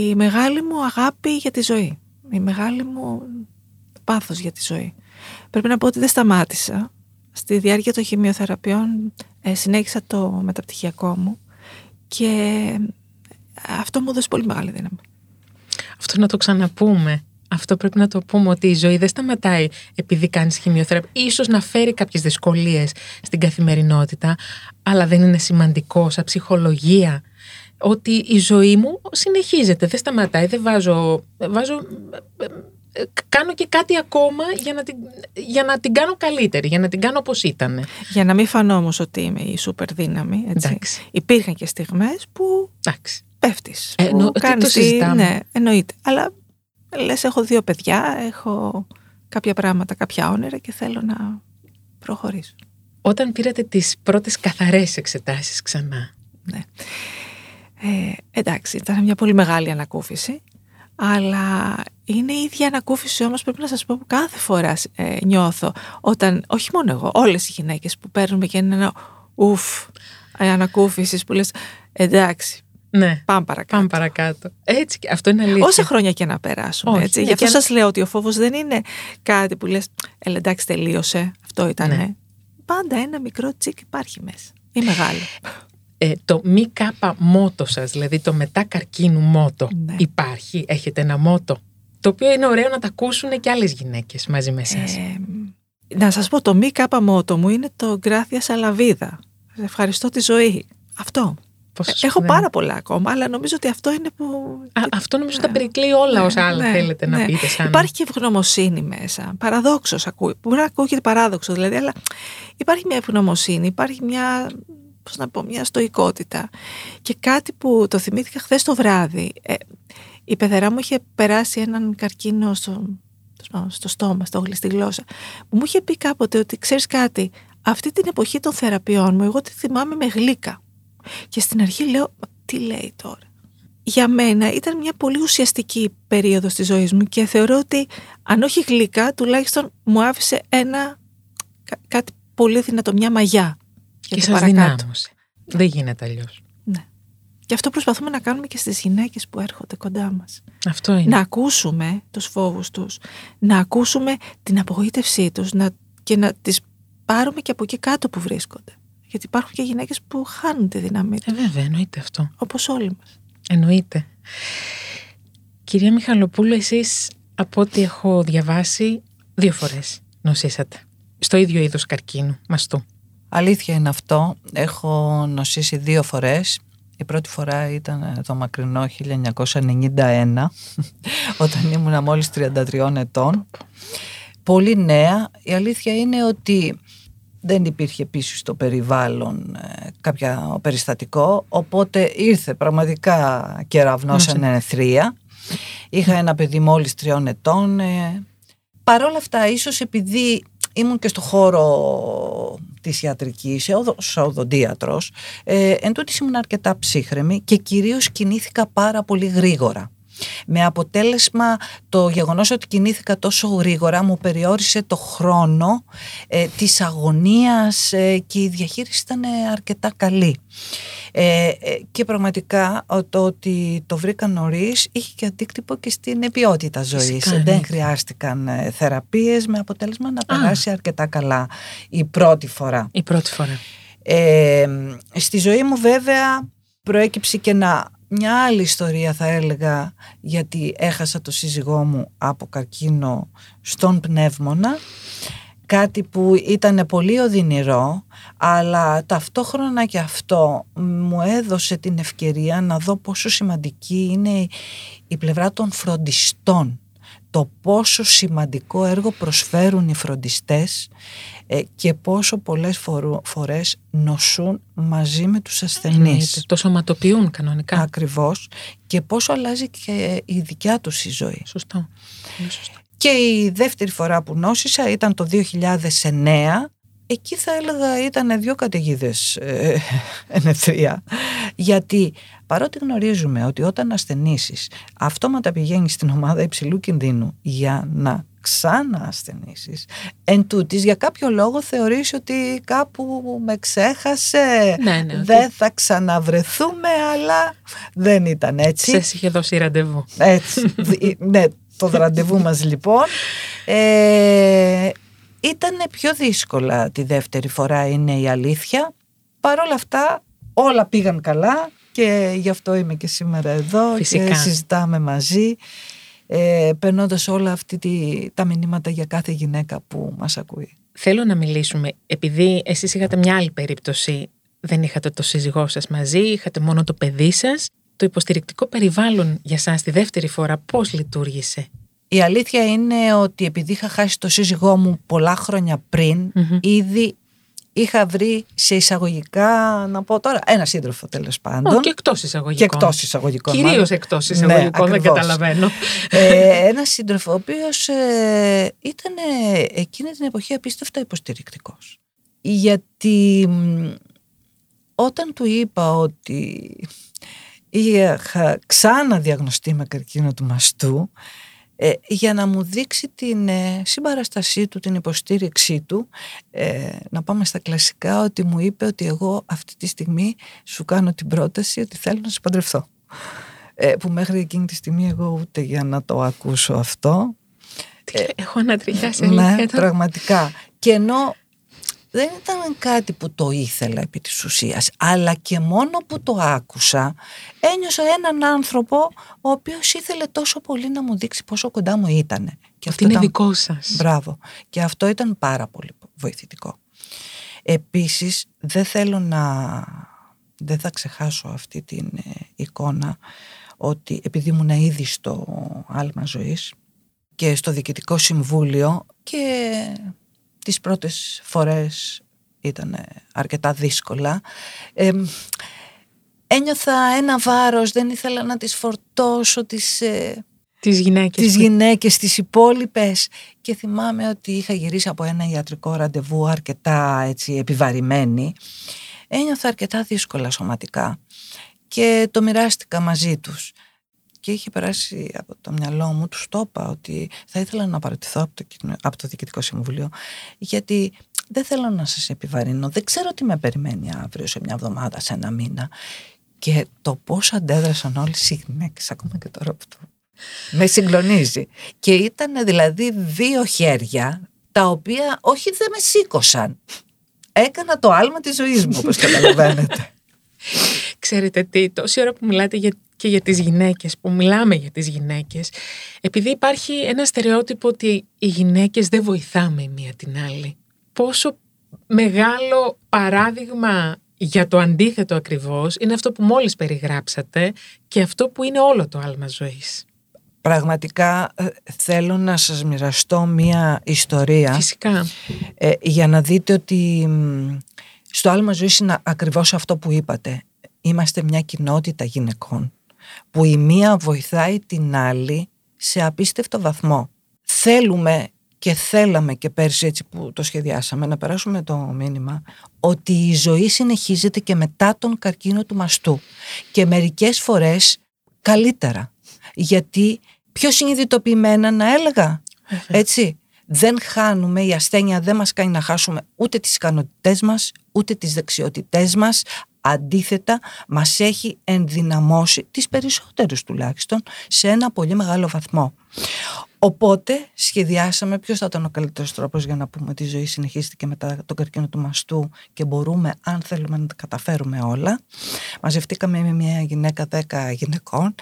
η μεγάλη μου αγάπη για τη ζωή. Η μεγάλη μου πάθος για τη ζωή. Πρέπει να πω ότι δεν σταμάτησα. Στη διάρκεια των χημειοθεραπείων ε, συνέχισα το μεταπτυχιακό μου και αυτό μου έδωσε πολύ μεγάλη δύναμη.
Αυτό να το ξαναπούμε. Αυτό πρέπει να το πούμε ότι η ζωή δεν σταματάει επειδή κάνεις χημειοθεραπεία. Ίσως να φέρει κάποιες δυσκολίες στην καθημερινότητα, αλλά δεν είναι σημαντικό σαν ψυχολογία ότι η ζωή μου συνεχίζεται, δεν σταματάει, δεν βάζω, βάζω ε, κάνω και κάτι ακόμα για να, την, για να την κάνω καλύτερη, για να την κάνω όπως ήταν.
Για να μην φανώ όμως ότι είμαι η σούπερ δύναμη, έτσι.
Εντάξει.
Υπήρχαν και στιγμές που
Εντάξει.
πέφτεις.
Ε,
που
εννο- τι
κάνεις
το συζητάμε;
Ναι, εννοείται. Αλλά λες έχω δύο παιδιά, έχω κάποια πράγματα, κάποια όνειρα και θέλω να προχωρήσω.
Όταν πήρατε τις πρώτες καθαρές εξετάσεις ξανά,
Ναι. Ε, εντάξει, ήταν μια πολύ μεγάλη ανακούφιση. Αλλά είναι η ίδια ανακούφιση όμως πρέπει να σας πω που κάθε φορά ε, νιώθω όταν, όχι μόνο εγώ, όλες οι γυναίκες που παίρνουμε και είναι ένα ουφ, ανακούφισης που λες. Εντάξει,
Ναι,
πάμε παρακάτω.
πάμε παρακάτω. Έτσι, και- αυτό είναι αλήθεια.
Όσα χρόνια και να περάσουμε.
Όχι,
έτσι.
ναι,
Γι' αυτό
και αν-
σας λέω ότι ο φόβος δεν είναι κάτι που λες. Ελ, εντάξει, τελείωσε. Αυτό ήταν.
Ναι.
Πάντα ένα μικρό τσικ υπάρχει μέσα. Ή μεγάλο.
Ε, το μη κάπα μότο σας, δηλαδή το μετά καρκίνου μότο,
Ναι.
υπάρχει, έχετε ένα μότο, το οποίο είναι ωραίο να τα ακούσουν και άλλες γυναίκες μαζί με εσάς.
Ε, να σας πω, το μη κάπα μότο μου είναι το γκράθια σαλαβίδα. Ευχαριστώ τη ζωή. Αυτό.
Πόσο
Ε, Έχω
σπουδαίο.
πάρα πολλά ακόμα, αλλά νομίζω ότι αυτό είναι που...
Α, αυτό νομίζω τα περικλεί όλα όσα άλλα
Ναι,
θέλετε να
ναι.
πείτε σαν...
Υπάρχει και ευγνωμοσύνη μέσα. Παραδόξως ακούει. Μπορεί να ακούγεται παράδοξο δηλαδή, αλλά υπάρχει μια ευγνωμοσύνη, υπάρχει μια. Πώς να πω, μια στοικότητα. Και κάτι που το θυμήθηκα χθες το βράδυ. Ε, η πεθερά μου είχε περάσει έναν καρκίνο στο, τέλος πάντων, στο στόμα, στο γλυ, στη γλώσσα. Που μου είχε πει κάποτε ότι ξέρεις κάτι, αυτή την εποχή των θεραπείων μου, εγώ τη θυμάμαι με γλύκα. Και στην αρχή λέω, «Μα τι λέει τώρα για μένα ήταν μια πολύ ουσιαστική περίοδος της ζωής μου και θεωρώ ότι αν όχι γλυκά τουλάχιστον μου άφησε ένα κα- κάτι πολύ δυνατό, μια μαγιά. για
και
το
σας
παρακάτω.
δυνάμωσε. Δεν γίνεται αλλιώς.
Ναι. Και αυτό προσπαθούμε να κάνουμε και στις γυναίκες που έρχονται κοντά μας.
Αυτό είναι.
Να ακούσουμε τους φόβους τους, να ακούσουμε την απογοήτευσή τους να, και να τις πάρουμε και από εκεί κάτω που βρίσκονται. Γιατί υπάρχουν και γυναίκες που χάνουν τη δύναμή
Ε,
τους,
βέβαια, εννοείται αυτό.
όπως όλοι μας.
Εννοείται. Κυρία Μιχαλοπούλου, εσείς από ό,τι έχω διαβάσει δύο φορές νοσήσατε. Στο ίδιο είδος καρκίνου, μαστού.
Αλήθεια είναι αυτό. Έχω νοσήσει δύο φορές. Η πρώτη φορά ήταν το μακρινό 1991, (laughs) όταν ήμουνα μόλις 33 ετών. Πολύ νέα. Η αλήθεια είναι ότι δεν υπήρχε επίσης στο περιβάλλον ε, κάποια περιστατικό, οπότε ήρθε πραγματικά κεραυνός
Νόσε.
εν εθρία. Είχα ένα παιδί μόλις τριών ετών. Ε, Παρ' όλα αυτά, ίσως επειδή ήμουν και στο χώρο της ιατρικής, ως οδοντίατρος, ε, εν τούτης ήμουν αρκετά ψύχρεμη και κυρίως κινήθηκα πάρα πολύ γρήγορα. Με αποτέλεσμα το γεγονός ότι κινήθηκα τόσο γρήγορα μου περιόρισε το χρόνο ε, της αγωνίας ε, και η διαχείριση ήταν ε, αρκετά καλή. Ε, ε, και πραγματικά ο- το ότι το βρήκα νωρίς είχε και αντίκτυπο και στην ποιότητα ζωής.
Φυσικά,
Δεν
εννοείται.
χρειάστηκαν ε, θεραπείες με αποτέλεσμα να περάσει αρκετά καλά η πρώτη φορά.
Η πρώτη φορά.
Ε, στη ζωή μου βέβαια προέκυψε και ένα, μια άλλη ιστορία θα έλεγα γιατί έχασα το σύζυγό μου από καρκίνο στον πνεύμονα. Κάτι που ήταν πολύ οδυνηρό αλλά ταυτόχρονα και αυτό μου έδωσε την ευκαιρία να δω πόσο σημαντική είναι η πλευρά των φροντιστών το πόσο σημαντικό έργο προσφέρουν οι φροντιστές ε, και πόσο πολλές φορού- φορές νοσούν μαζί με τους ασθενείς.
Εννοείται. Το σωματοποιούν κανονικά.
Ακριβώς και πόσο αλλάζει και η δικιά τους η ζωή.
Σωστό. Πολύ σωστό.
Και η δεύτερη φορά που νόσησα ήταν το 2009. Εκεί θα έλεγα ήταν δύο καταιγίδες ε, ενεθρία. Γιατί παρότι γνωρίζουμε ότι όταν ασθενήσεις αυτόματα πηγαίνεις στην ομάδα υψηλού κινδύνου για να ξαναασθενήσεις εν τούτης, για κάποιο λόγο θεωρείς ότι κάπου με ξέχασε
Ναι, ναι. ότι
δεν θα ξαναβρεθούμε αλλά δεν ήταν έτσι
Σας είχε δώσει ραντεβού.
έτσι, δι- (laughs) ναι, το ραντεβού μας λοιπόν. Ε, ήταν πιο δύσκολα τη δεύτερη φορά είναι η αλήθεια. Παρ' όλα αυτά όλα πήγαν καλά και γι' αυτό είμαι και σήμερα εδώ και
Φυσικά.
συζητάμε μαζί ε, περνώντας όλα αυτή τη, τα μηνύματα για κάθε γυναίκα που μας ακούει.
Θέλω να μιλήσουμε, επειδή εσείς είχατε μια άλλη περίπτωση, δεν είχατε το σύζυγό σας μαζί, είχατε μόνο το παιδί σας. Το υποστηρικτικό περιβάλλον για σας τη δεύτερη φορά πώς λειτουργήσε;
Η αλήθεια είναι ότι επειδή είχα χάσει το σύζυγό μου πολλά χρόνια πριν,
Μμμ.
ήδη είχα βρει σε εισαγωγικά, να πω τώρα, ένα σύντροφο τέλος πάντων.
Ω, και εκτός
και
εισαγωγικών.
εκτός εισαγωγικών.
Κυρίως
μάλλον.
εκτός
Ναι,
εισαγωγικών, δεν
ακριβώς.
καταλαβαίνω.
ε, ένα σύντροφο, ο οποίος ε, ήταν ε, εκείνη την εποχή απίστευτα υποστηρικτικός. Γιατί μ, όταν του είπα ότι είχα ξαναδιαγνωστεί με καρκίνο του μαστού, ε, για να μου δείξει την ε, συμπαραστασή του, την υποστήριξή του ε, να πάμε στα κλασικά ότι μου είπε ότι εγώ αυτή τη στιγμή σου κάνω την πρόταση ότι θέλω να σε παντρευτώ. Ε, που μέχρι εκείνη τη στιγμή εγώ ούτε για να το ακούσω αυτό.
Ε, έχω ανατριχιάσει
ναι, πραγματικά. Και ενώ δεν ήταν κάτι που το ήθελα επί της ουσίας, αλλά και μόνο που το άκουσα, ένιωσα έναν άνθρωπο ο οποίος ήθελε τόσο πολύ να μου δείξει πόσο κοντά μου ήταν.
Και αυτό είναι δικό σας.
Μπράβο. Και αυτό ήταν πάρα πολύ βοηθητικό. Επίσης, δεν θέλω να... Δεν θα ξεχάσω αυτή την ε, εικόνα ότι επειδή ήμουν ήδη στο άλμα ζωής και στο Διοικητικό Συμβούλιο και τις πρώτες φορές ήταν αρκετά δύσκολα. Ε, ένιωθα ένα βάρος, δεν ήθελα να τις φορτώσω τις, ε,
τις γυναίκες,
τις, γυναίκες, τις υπόλοιπες. Και θυμάμαι ότι είχα γυρίσει από ένα ιατρικό ραντεβού αρκετά έτσι, επιβαρημένη. Ένιωθα αρκετά δύσκολα σωματικά και το μοιράστηκα μαζί τους και είχε περάσει από το μυαλό μου, του το είπα ότι θα ήθελα να παραιτηθώ από το, από το Διοικητικό Συμβουλίο, γιατί δεν θέλω να σας επιβαρύνω, δεν ξέρω τι με περιμένει αύριο σε μια εβδομάδα, σε ένα μήνα. Και το πώς αντέδρασαν όλες οι γυναίκες, ακόμα και τώρα που το με συγκλονίζει. Και ήταν δηλαδή δύο χέρια, τα οποία όχι δεν με σήκωσαν. Έκανα το άλμα της ζωής μου, όπως καταλαβαίνετε. (laughs)
Ξέρετε τι, τόση ώρα που μιλάτε για και για τις γυναίκες, που μιλάμε για τις γυναίκες, επειδή υπάρχει ένα στερεότυπο ότι οι γυναίκες δεν βοηθάμε η μία την άλλη. Πόσο μεγάλο παράδειγμα για το αντίθετο ακριβώς είναι αυτό που μόλις περιγράψατε και αυτό που είναι όλο το άλμα ζωής.
Πραγματικά ε, θέλω να σας μοιραστώ μία ιστορία.
Φυσικά.
Ε, για να δείτε ότι στο άλμα ζωής είναι ακριβώς αυτό που είπατε. Είμαστε μια κοινότητα γυναικών που η μία βοηθάει την άλλη σε απίστευτο βαθμό. Θέλουμε και θέλαμε και πέρσι έτσι που το σχεδιάσαμε να περάσουμε το μήνυμα ότι η ζωή συνεχίζεται και μετά τον καρκίνο του μαστού και μερικές φορές καλύτερα. Γιατί πιο συνειδητοποιημένα να έλεγα έτσι. Δεν χάνουμε, η ασθένεια δεν μας κάνει να χάσουμε ούτε τις ικανότητές μας, ούτε τις δεξιότητές μας, Αντίθετα, μας έχει ενδυναμώσει, τις περισσότερους τουλάχιστον, σε ένα πολύ μεγάλο βαθμό. Οπότε σχεδιάσαμε ποιος θα ήταν ο καλύτερος τρόπος για να πούμε ότι η ζωή συνεχίζεται και μετά τον καρκίνο του μαστού και μπορούμε αν θέλουμε να τα καταφέρουμε όλα. Μαζευτήκαμε με μια γυναίκα δέκα γυναικών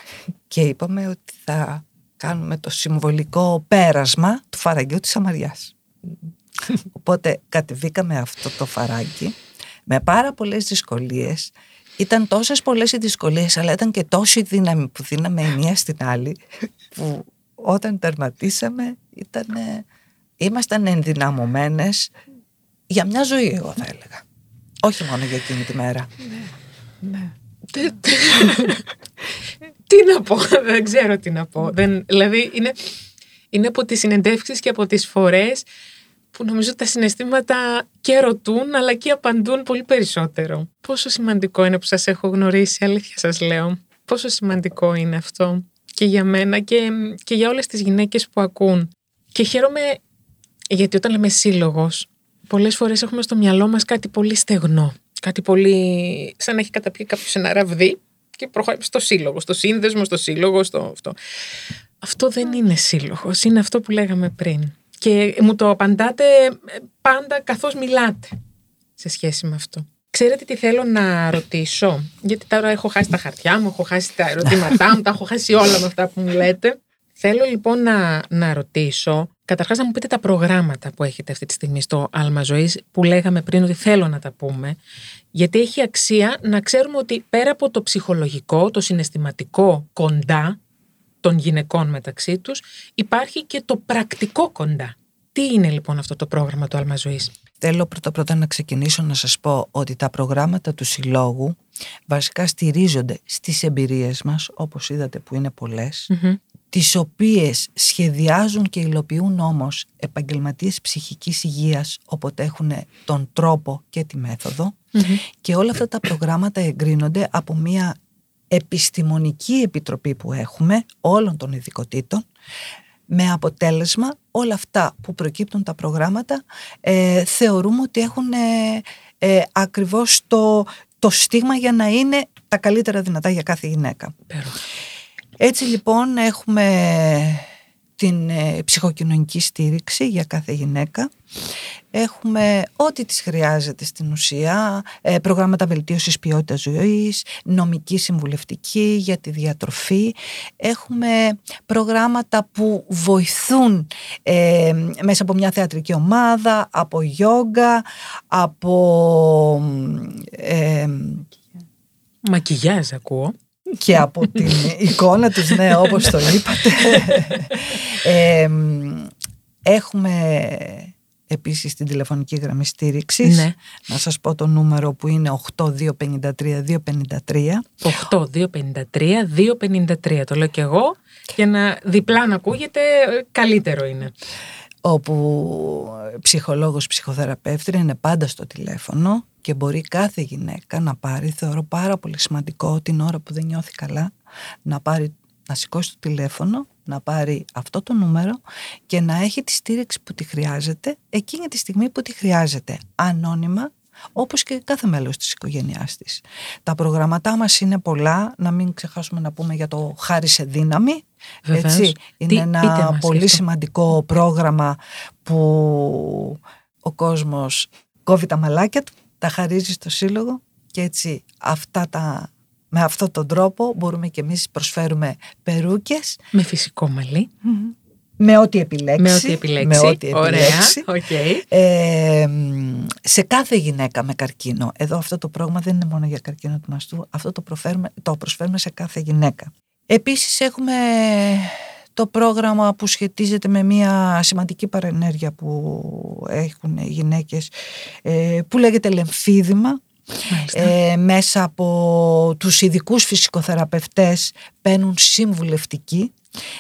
και είπαμε ότι θα κάνουμε το συμβολικό πέρασμα του φαραγγιού της Αμαριάς. Οπότε κατεβήκαμε αυτό το φαράγγι με πάρα πολλές δυσκολίες. Ήταν τόσες πολλές οι δυσκολίες, αλλά ήταν και τόση δύναμη που δίναμε η μία στην άλλη, που όταν τερματίσαμε ήταν, ήμασταν ενδυναμωμένες για μια ζωή, εγώ θα έλεγα. Όχι μόνο για εκείνη τη μέρα.
Ναι, ναι. τι να πω, δεν ξέρω τι να πω. Δεν, δηλαδή είναι, είναι από τις συνεντεύξεις και από τις φορές που νομίζω τα συναισθήματα και ρωτούν αλλά και απαντούν πολύ περισσότερο. Πόσο σημαντικό είναι που σας έχω γνωρίσει, αλήθεια σας λέω. Πόσο σημαντικό είναι αυτό και για μένα και, και για όλες τις γυναίκες που ακούν. Και χαίρομαι γιατί όταν λέμε σύλλογος, πολλές φορές έχουμε στο μυαλό μας κάτι πολύ στεγνό. Κάτι πολύ σαν να έχει καταπιεί κάποιος ένα ραβδί και προχωράει στο σύλλογο, στο σύνδεσμο, στο σύλλογο, στο αυτό. Αυτό δεν είναι σύλλογος, είναι αυτό που λέγαμε πριν. Και μου το απαντάτε ε, πάντα καθώς μιλάτε σε σχέση με αυτό. Ξέρετε τι θέλω να ρωτήσω, γιατί τώρα έχω χάσει τα χαρτιά μου, έχω χάσει τα ερωτήματά μου, τα έχω χάσει όλα με αυτά που μου λέτε. Θέλω λοιπόν να, να ρωτήσω, καταρχάς να μου πείτε τα προγράμματα που έχετε αυτή τη στιγμή στο Άλμα Ζωής, που λέγαμε πριν ότι θέλω να τα πούμε, γιατί έχει αξία να ξέρουμε ότι πέρα από το ψυχολογικό, το συναισθηματικό κοντά, των γυναικών μεταξύ τους, υπάρχει και το πρακτικό κοντά. Τι είναι λοιπόν αυτό το πρόγραμμα του Άλμα Ζωής;
Θέλω πρώτα πρώτα να ξεκινήσω να σας πω ότι τα προγράμματα του Συλλόγου βασικά στηρίζονται στις εμπειρίες μας, όπως είδατε που είναι πολλές, mm-hmm. τις οποίες σχεδιάζουν και υλοποιούν όμως επαγγελματίες ψυχικής υγείας, όποτε έχουν τον τρόπο και τη μεθοδο και όλα αυτά τα προγράμματα εγκρίνονται από μια επιστημονική επιτροπή που έχουμε όλων των ειδικοτήτων με αποτέλεσμα όλα αυτά που προκύπτουν τα προγράμματα ε, θεωρούμε ότι έχουν ε, ε, ακριβώς το, το στίγμα για να είναι τα καλύτερα δυνατά για κάθε γυναίκα. Έτσι λοιπόν έχουμε την ε, ψυχοκοινωνική στήριξη για κάθε γυναίκα. Έχουμε ό,τι της χρειάζεται στην ουσία, ε, προγράμματα βελτίωσης ποιότητας ζωής, νομική συμβουλευτική για τη διατροφή. Έχουμε προγράμματα που βοηθούν ε, μέσα από μια θεατρική ομάδα, από γιόγκα, από... Ε,
Μακιγιάζ ακούω
και από την εικόνα τους, ναι, όπως το είπατε. έχουμε επίσης την τηλεφωνική γραμμή στήριξης.
Ναι.
Να σας πω το νούμερο που είναι 8253-253.
8253-253, το λέω και εγώ, για να διπλά να ακούγεται καλύτερο είναι
όπου ψυχολόγος, ψυχοθεραπεύτρια είναι πάντα στο τηλέφωνο και μπορεί κάθε γυναίκα να πάρει, θεωρώ πάρα πολύ σημαντικό την ώρα που δεν νιώθει καλά, να πάρει να σηκώσει το τηλέφωνο, να πάρει αυτό το νούμερο και να έχει τη στήριξη που τη χρειάζεται εκείνη τη στιγμή που τη χρειάζεται. Ανώνυμα, όπως και κάθε μέλος της οικογένειάς της. Τα προγραμματά μας είναι πολλά, να μην ξεχάσουμε να πούμε για το χάρη σε δύναμη. Έτσι, είναι ένα πολύ σημαντικό πρόγραμμα που ο κόσμος κόβει τα μαλάκια του, τα χαρίζει στο σύλλογο και έτσι αυτά τα, με αυτόν τον τρόπο μπορούμε και εμείς προσφέρουμε περούκες.
Με φυσικό
με ό,τι επιλέξει.
Με ό,τι επιλέξει.
ό,τι
Ωραία. Okay.
Ε, σε κάθε γυναίκα με καρκίνο. Εδώ αυτό το πρόγραμμα δεν είναι μόνο για καρκίνο του μαστού. Αυτό το, το προσφέρουμε σε κάθε γυναίκα. Επίσης έχουμε το πρόγραμμα που σχετίζεται με μια σημαντική παρενέργεια που έχουν οι γυναίκες ε, που λέγεται λεμφίδημα. Ε, μέσα από τους ειδικούς φυσικοθεραπευτές παίρνουν συμβουλευτικοί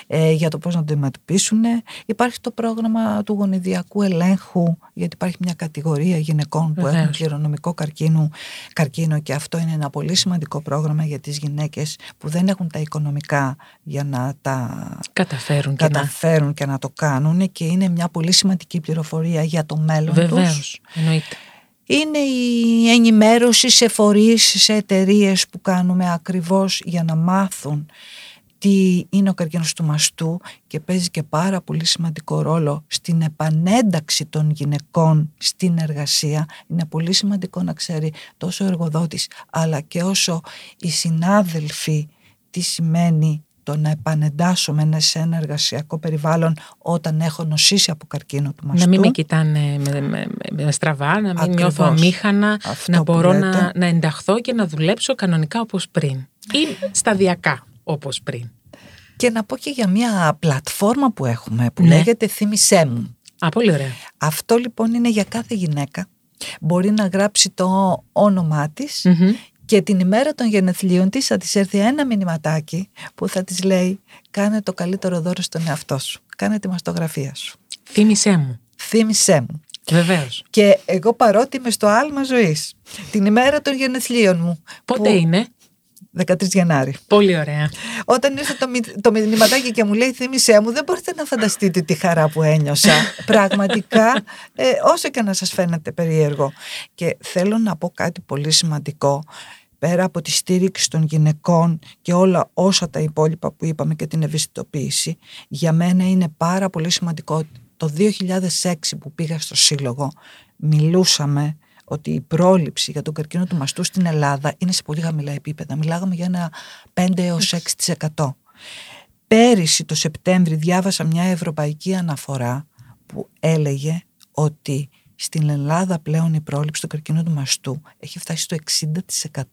ε, για το πώς να το αντιμετωπίσουν. Υπάρχει το πρόγραμμα του γονιδιακού ελέγχου γιατί υπάρχει μια κατηγορία γυναικών που έχουν κληρονομικό καρκίνο, καρκίνο και αυτό είναι ένα πολύ σημαντικό πρόγραμμα για τις γυναίκες που δεν έχουν τα οικονομικά για να τα
καταφέρουν,
καταφέρουν και, να... το κάνουν και είναι μια πολύ σημαντική πληροφορία για το μέλλον
Βεβαίως,
τους.
εννοείται
είναι η ενημέρωση σε φορείς, σε εταιρείες που κάνουμε ακριβώς για να μάθουν τι είναι ο καρκίνος του μαστού και παίζει και πάρα πολύ σημαντικό ρόλο στην επανένταξη των γυναικών στην εργασία. Είναι πολύ σημαντικό να ξέρει τόσο ο εργοδότης αλλά και όσο οι συνάδελφοι τι σημαίνει το να επανεντάσσομαι σε ένα εργασιακό περιβάλλον όταν έχω νοσήσει από καρκίνο του μαστού.
Να μην με κοιτάνε με, με, με στραβά, να μην νιώθω αμήχανα, να μπορώ να, να ενταχθώ και να δουλέψω κανονικά όπως πριν ή σταδιακά όπως πριν.
Και να πω και για μια πλατφόρμα που έχουμε που ναι. λέγεται «Θύμησέ μου».
Α, πολύ ωραία.
Αυτό λοιπόν είναι για κάθε γυναίκα. Μπορεί να γράψει το όνομά της και την ημέρα των γενεθλίων της θα της έρθει ένα μηνυματάκι που θα της λέει κάνε το καλύτερο δώρο στον εαυτό σου. Κάνε τη μαστογραφία σου.
Θύμησέ μου.
Θύμησέ μου.
Βεβαίως.
Και εγώ παρότι είμαι στο άλμα ζωής, την ημέρα των γενεθλίων μου.
Πότε είναι;
13 Γενάρη.
Πολύ ωραία.
Όταν ήρθε το, το μηνυματάκι και μου λέει θύμισέ μου, δεν μπορείτε να φανταστείτε τη χαρά που ένιωσα. (laughs) Πραγματικά, ε, όσο και να σας φαίνεται περίεργο. Και θέλω να πω κάτι πολύ σημαντικό πέρα από τη στήριξη των γυναικών και όλα όσα τα υπόλοιπα που είπαμε και την ευαισθητοποίηση, για μένα είναι πάρα πολύ σημαντικό. Το 2006 που πήγα στο Σύλλογο, μιλούσαμε ότι η πρόληψη για τον καρκίνο του μαστού στην Ελλάδα είναι σε πολύ χαμηλά επίπεδα. Μιλάγαμε για ένα 5 έως 6%. Πέρυσι το Σεπτέμβρη διάβασα μια ευρωπαϊκή αναφορά που έλεγε ότι στην Ελλάδα πλέον η πρόληψη του καρκίνου του μαστού έχει φτάσει στο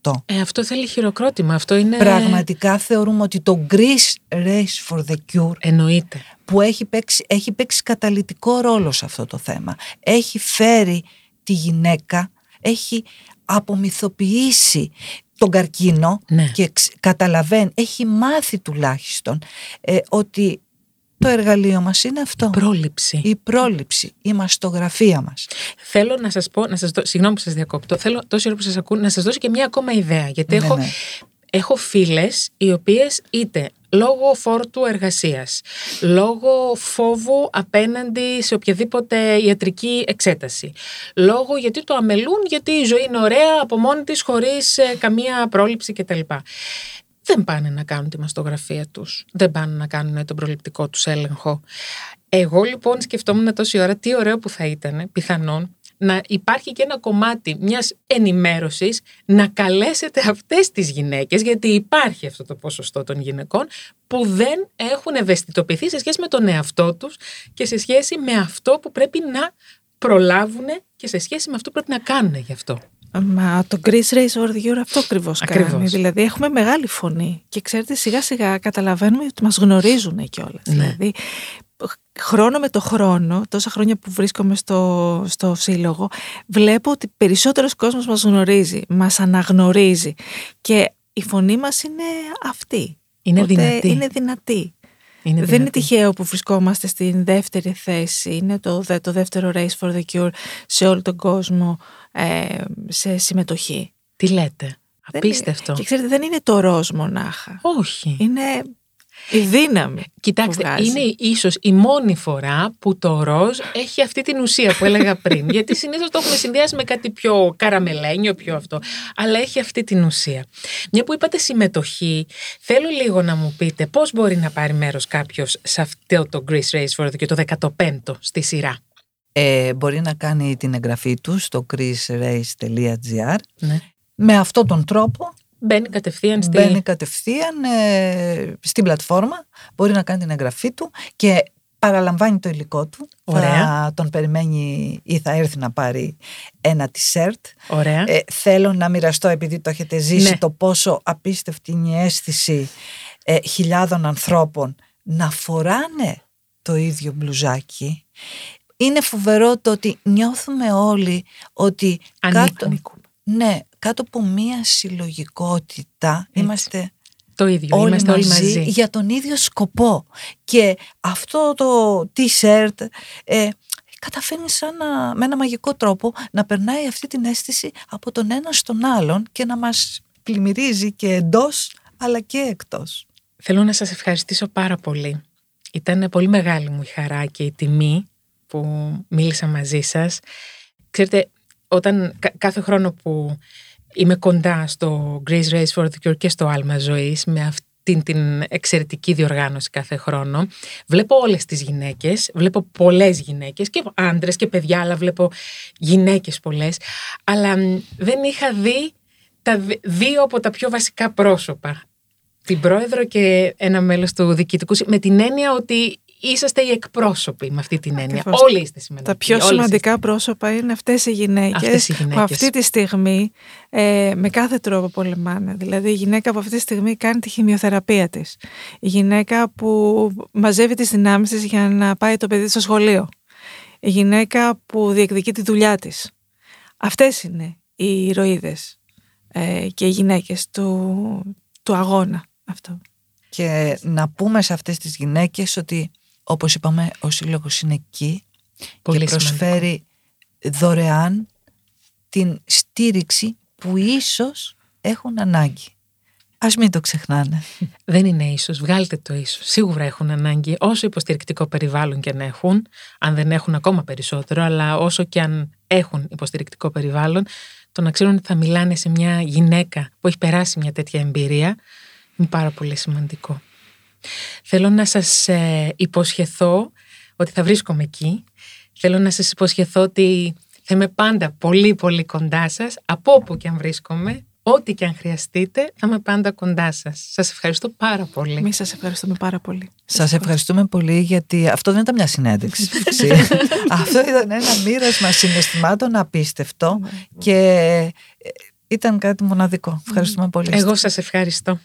60%.
Ε, αυτό θέλει χειροκρότημα. Αυτό είναι...
Πραγματικά θεωρούμε ότι το Greece Race for the Cure
Εννοείται.
που έχει παίξει, έχει παίξει καταλητικό ρόλο σε αυτό το θέμα. Έχει φέρει τη γυναίκα, έχει απομυθοποιήσει τον καρκίνο
ναι.
και καταλαβαίνει, έχει μάθει τουλάχιστον ε, ότι το εργαλείο μας είναι αυτό.
Η πρόληψη.
Η πρόληψη, η μαστογραφία μας.
Θέλω να σας πω, να σας δω, συγγνώμη που σας διακόπτω, θέλω τόση ώρα που σας ακούω να σας δώσω και μια ακόμα ιδέα, γιατί
ναι,
έχω...
Ναι.
Έχω φίλες οι οποίες είτε λόγω φόρτου εργασίας, λόγω φόβου απέναντι σε οποιαδήποτε ιατρική εξέταση, λόγω γιατί το αμελούν, γιατί η ζωή είναι ωραία από μόνη της χωρίς ε, καμία πρόληψη κτλ. Δεν πάνε να κάνουν τη μαστογραφία τους, δεν πάνε να κάνουν τον προληπτικό τους έλεγχο. Εγώ λοιπόν σκεφτόμουν τόση ώρα τι ωραίο που θα ήταν, πιθανόν, να υπάρχει και ένα κομμάτι μιας ενημέρωσης να καλέσετε αυτές τις γυναίκες γιατί υπάρχει αυτό το ποσοστό των γυναικών που δεν έχουν ευαισθητοποιηθεί σε σχέση με τον εαυτό τους και σε σχέση με αυτό που πρέπει να προλάβουν και σε σχέση με αυτό που πρέπει να κάνουν γι' αυτό.
Μα το Greece Race Over the Euro αυτό ακριβώς κάνει. Δηλαδή έχουμε μεγάλη φωνή και ξέρετε σιγά σιγά καταλαβαίνουμε ότι μας γνωρίζουν κιόλας. Ναι. Δηλαδή χρόνο με το χρόνο, τόσα χρόνια που βρίσκομαι στο, στο σύλλογο, βλέπω ότι περισσότερος κόσμος μας γνωρίζει, μας αναγνωρίζει και η φωνή μας είναι αυτή.
Είναι δυνατή.
Είναι δυνατή. Δεν είναι τυχαίο που βρισκόμαστε στην δεύτερη θέση. Είναι το, το δεύτερο Race for the Cure σε όλο τον κόσμο ε, σε συμμετοχή.
Τι λέτε; Απίστευτο.
και ξέρετε, δεν είναι το ροζ μονάχα.
Όχι.
Είναι η δύναμη.
Κοιτάξτε, είναι ίσως η μόνη φορά που το ροζ έχει αυτή την ουσία που έλεγα πριν. (laughs) γιατί συνήθως το έχουμε συνδυάσει με κάτι πιο καραμελένιο, πιο αυτό. Αλλά έχει αυτή την ουσία. Μια που είπατε συμμετοχή, θέλω λίγο να μου πείτε πώς μπορεί να πάρει μέρος κάποιος σε αυτό το Greece Race for και το 15ο στη σειρά;
Ε, μπορεί να κάνει την εγγραφή του στο greecerace.gr ναι. με αυτόν τον τρόπο
Μπαίνει κατευθείαν,
στη... Μπαίνει κατευθείαν ε, στην πλατφόρμα, μπορεί να κάνει την εγγραφή του και παραλαμβάνει το υλικό του. Ωραία. Θα τον περιμένει ή θα έρθει να πάρει ένα t-shirt.
Ωραία.
Ε, θέλω να μοιραστώ επειδή το έχετε ζήσει ναι. το πόσο απίστευτη είναι η αίσθηση ε, χιλιάδων ανθρώπων να φοράνε το ίδιο μπλουζάκι. Είναι φοβερό το ότι νιώθουμε όλοι ότι κάτω, ναι, κάτω από μία συλλογικότητα είμαστε
το ίδιο, όλοι είμαστε όλοι μαζί
για τον ίδιο σκοπό. Και αυτό το t-shirt ε, καταφέρνει σαν με ένα μαγικό τρόπο να περνάει αυτή την αίσθηση από τον ένα στον άλλον και να μας πλημμυρίζει και εντός αλλά και εκτός.
Θέλω να σας ευχαριστήσω πάρα πολύ. Ήταν πολύ μεγάλη μου η χαρά και η τιμή που μίλησα μαζί σας. Ξέρετε, όταν κάθε χρόνο που είμαι κοντά στο Grace Race for the Cure και στο Άλμα Ζωής με αυτή την εξαιρετική διοργάνωση κάθε χρόνο. Βλέπω όλες τις γυναίκες, βλέπω πολλές γυναίκες και άντρες και παιδιά, αλλά βλέπω γυναίκες πολλές. Αλλά δεν είχα δει τα δύο από τα πιο βασικά πρόσωπα. Την πρόεδρο και ένα μέλος του διοικητικού, με την έννοια ότι είσαστε οι εκπρόσωποι με αυτή την έννοια. Όλοι είστε σημαντικοί.
Τα πιο σημαντικά πρόσωπα είναι αυτές οι γυναίκες, που αυτή τη στιγμή ε, με κάθε τρόπο πολεμάνε. Δηλαδή η γυναίκα που αυτή τη στιγμή κάνει τη χημειοθεραπεία της. Η γυναίκα που μαζεύει τις δυνάμεις της για να πάει το παιδί στο σχολείο. Η γυναίκα που διεκδικεί τη δουλειά της. Αυτές είναι οι ηρωίδες ε, και οι γυναίκες του, του αγώνα αυτό.
Και να πούμε σε αυτές τις γυναίκες ότι όπως είπαμε, ο Σύλλογος είναι εκεί Πολύ και προσφέρει δωρεάν την στήριξη που ίσως έχουν ανάγκη. Ας μην το ξεχνάνε. (laughs)
Δεν είναι ίσως, βγάλτε το ίσως. Σίγουρα έχουν ανάγκη όσο υποστηρικτικό περιβάλλον και αν έχουν, αν δεν έχουν ακόμα περισσότερο, αλλά όσο και αν έχουν υποστηρικτικό περιβάλλον, το να ξέρουν ότι θα μιλάνε σε μια γυναίκα που έχει περάσει μια τέτοια εμπειρία, είναι πάρα πολύ σημαντικό. Θέλω να σας ε, υποσχεθώ ότι θα βρίσκομαι εκεί. Θέλω να σας υποσχεθώ ότι θα είμαι πάντα πολύ πολύ κοντά σας, από όπου και αν βρίσκομαι, ό,τι και αν χρειαστείτε, θα είμαι πάντα κοντά σας. Σας ευχαριστώ πάρα πολύ.
Εμείς σας ευχαριστούμε πάρα πολύ.
Σας ευχαριστούμε πολύ γιατί αυτό δεν ήταν μια συνέντευξη. (laughs) αυτό ήταν ένα μοίρασμα συναισθημάτων απίστευτο ναι. και ε, ήταν κάτι μοναδικό. Ευχαριστούμε πολύ.
Εγώ σας ευχαριστώ.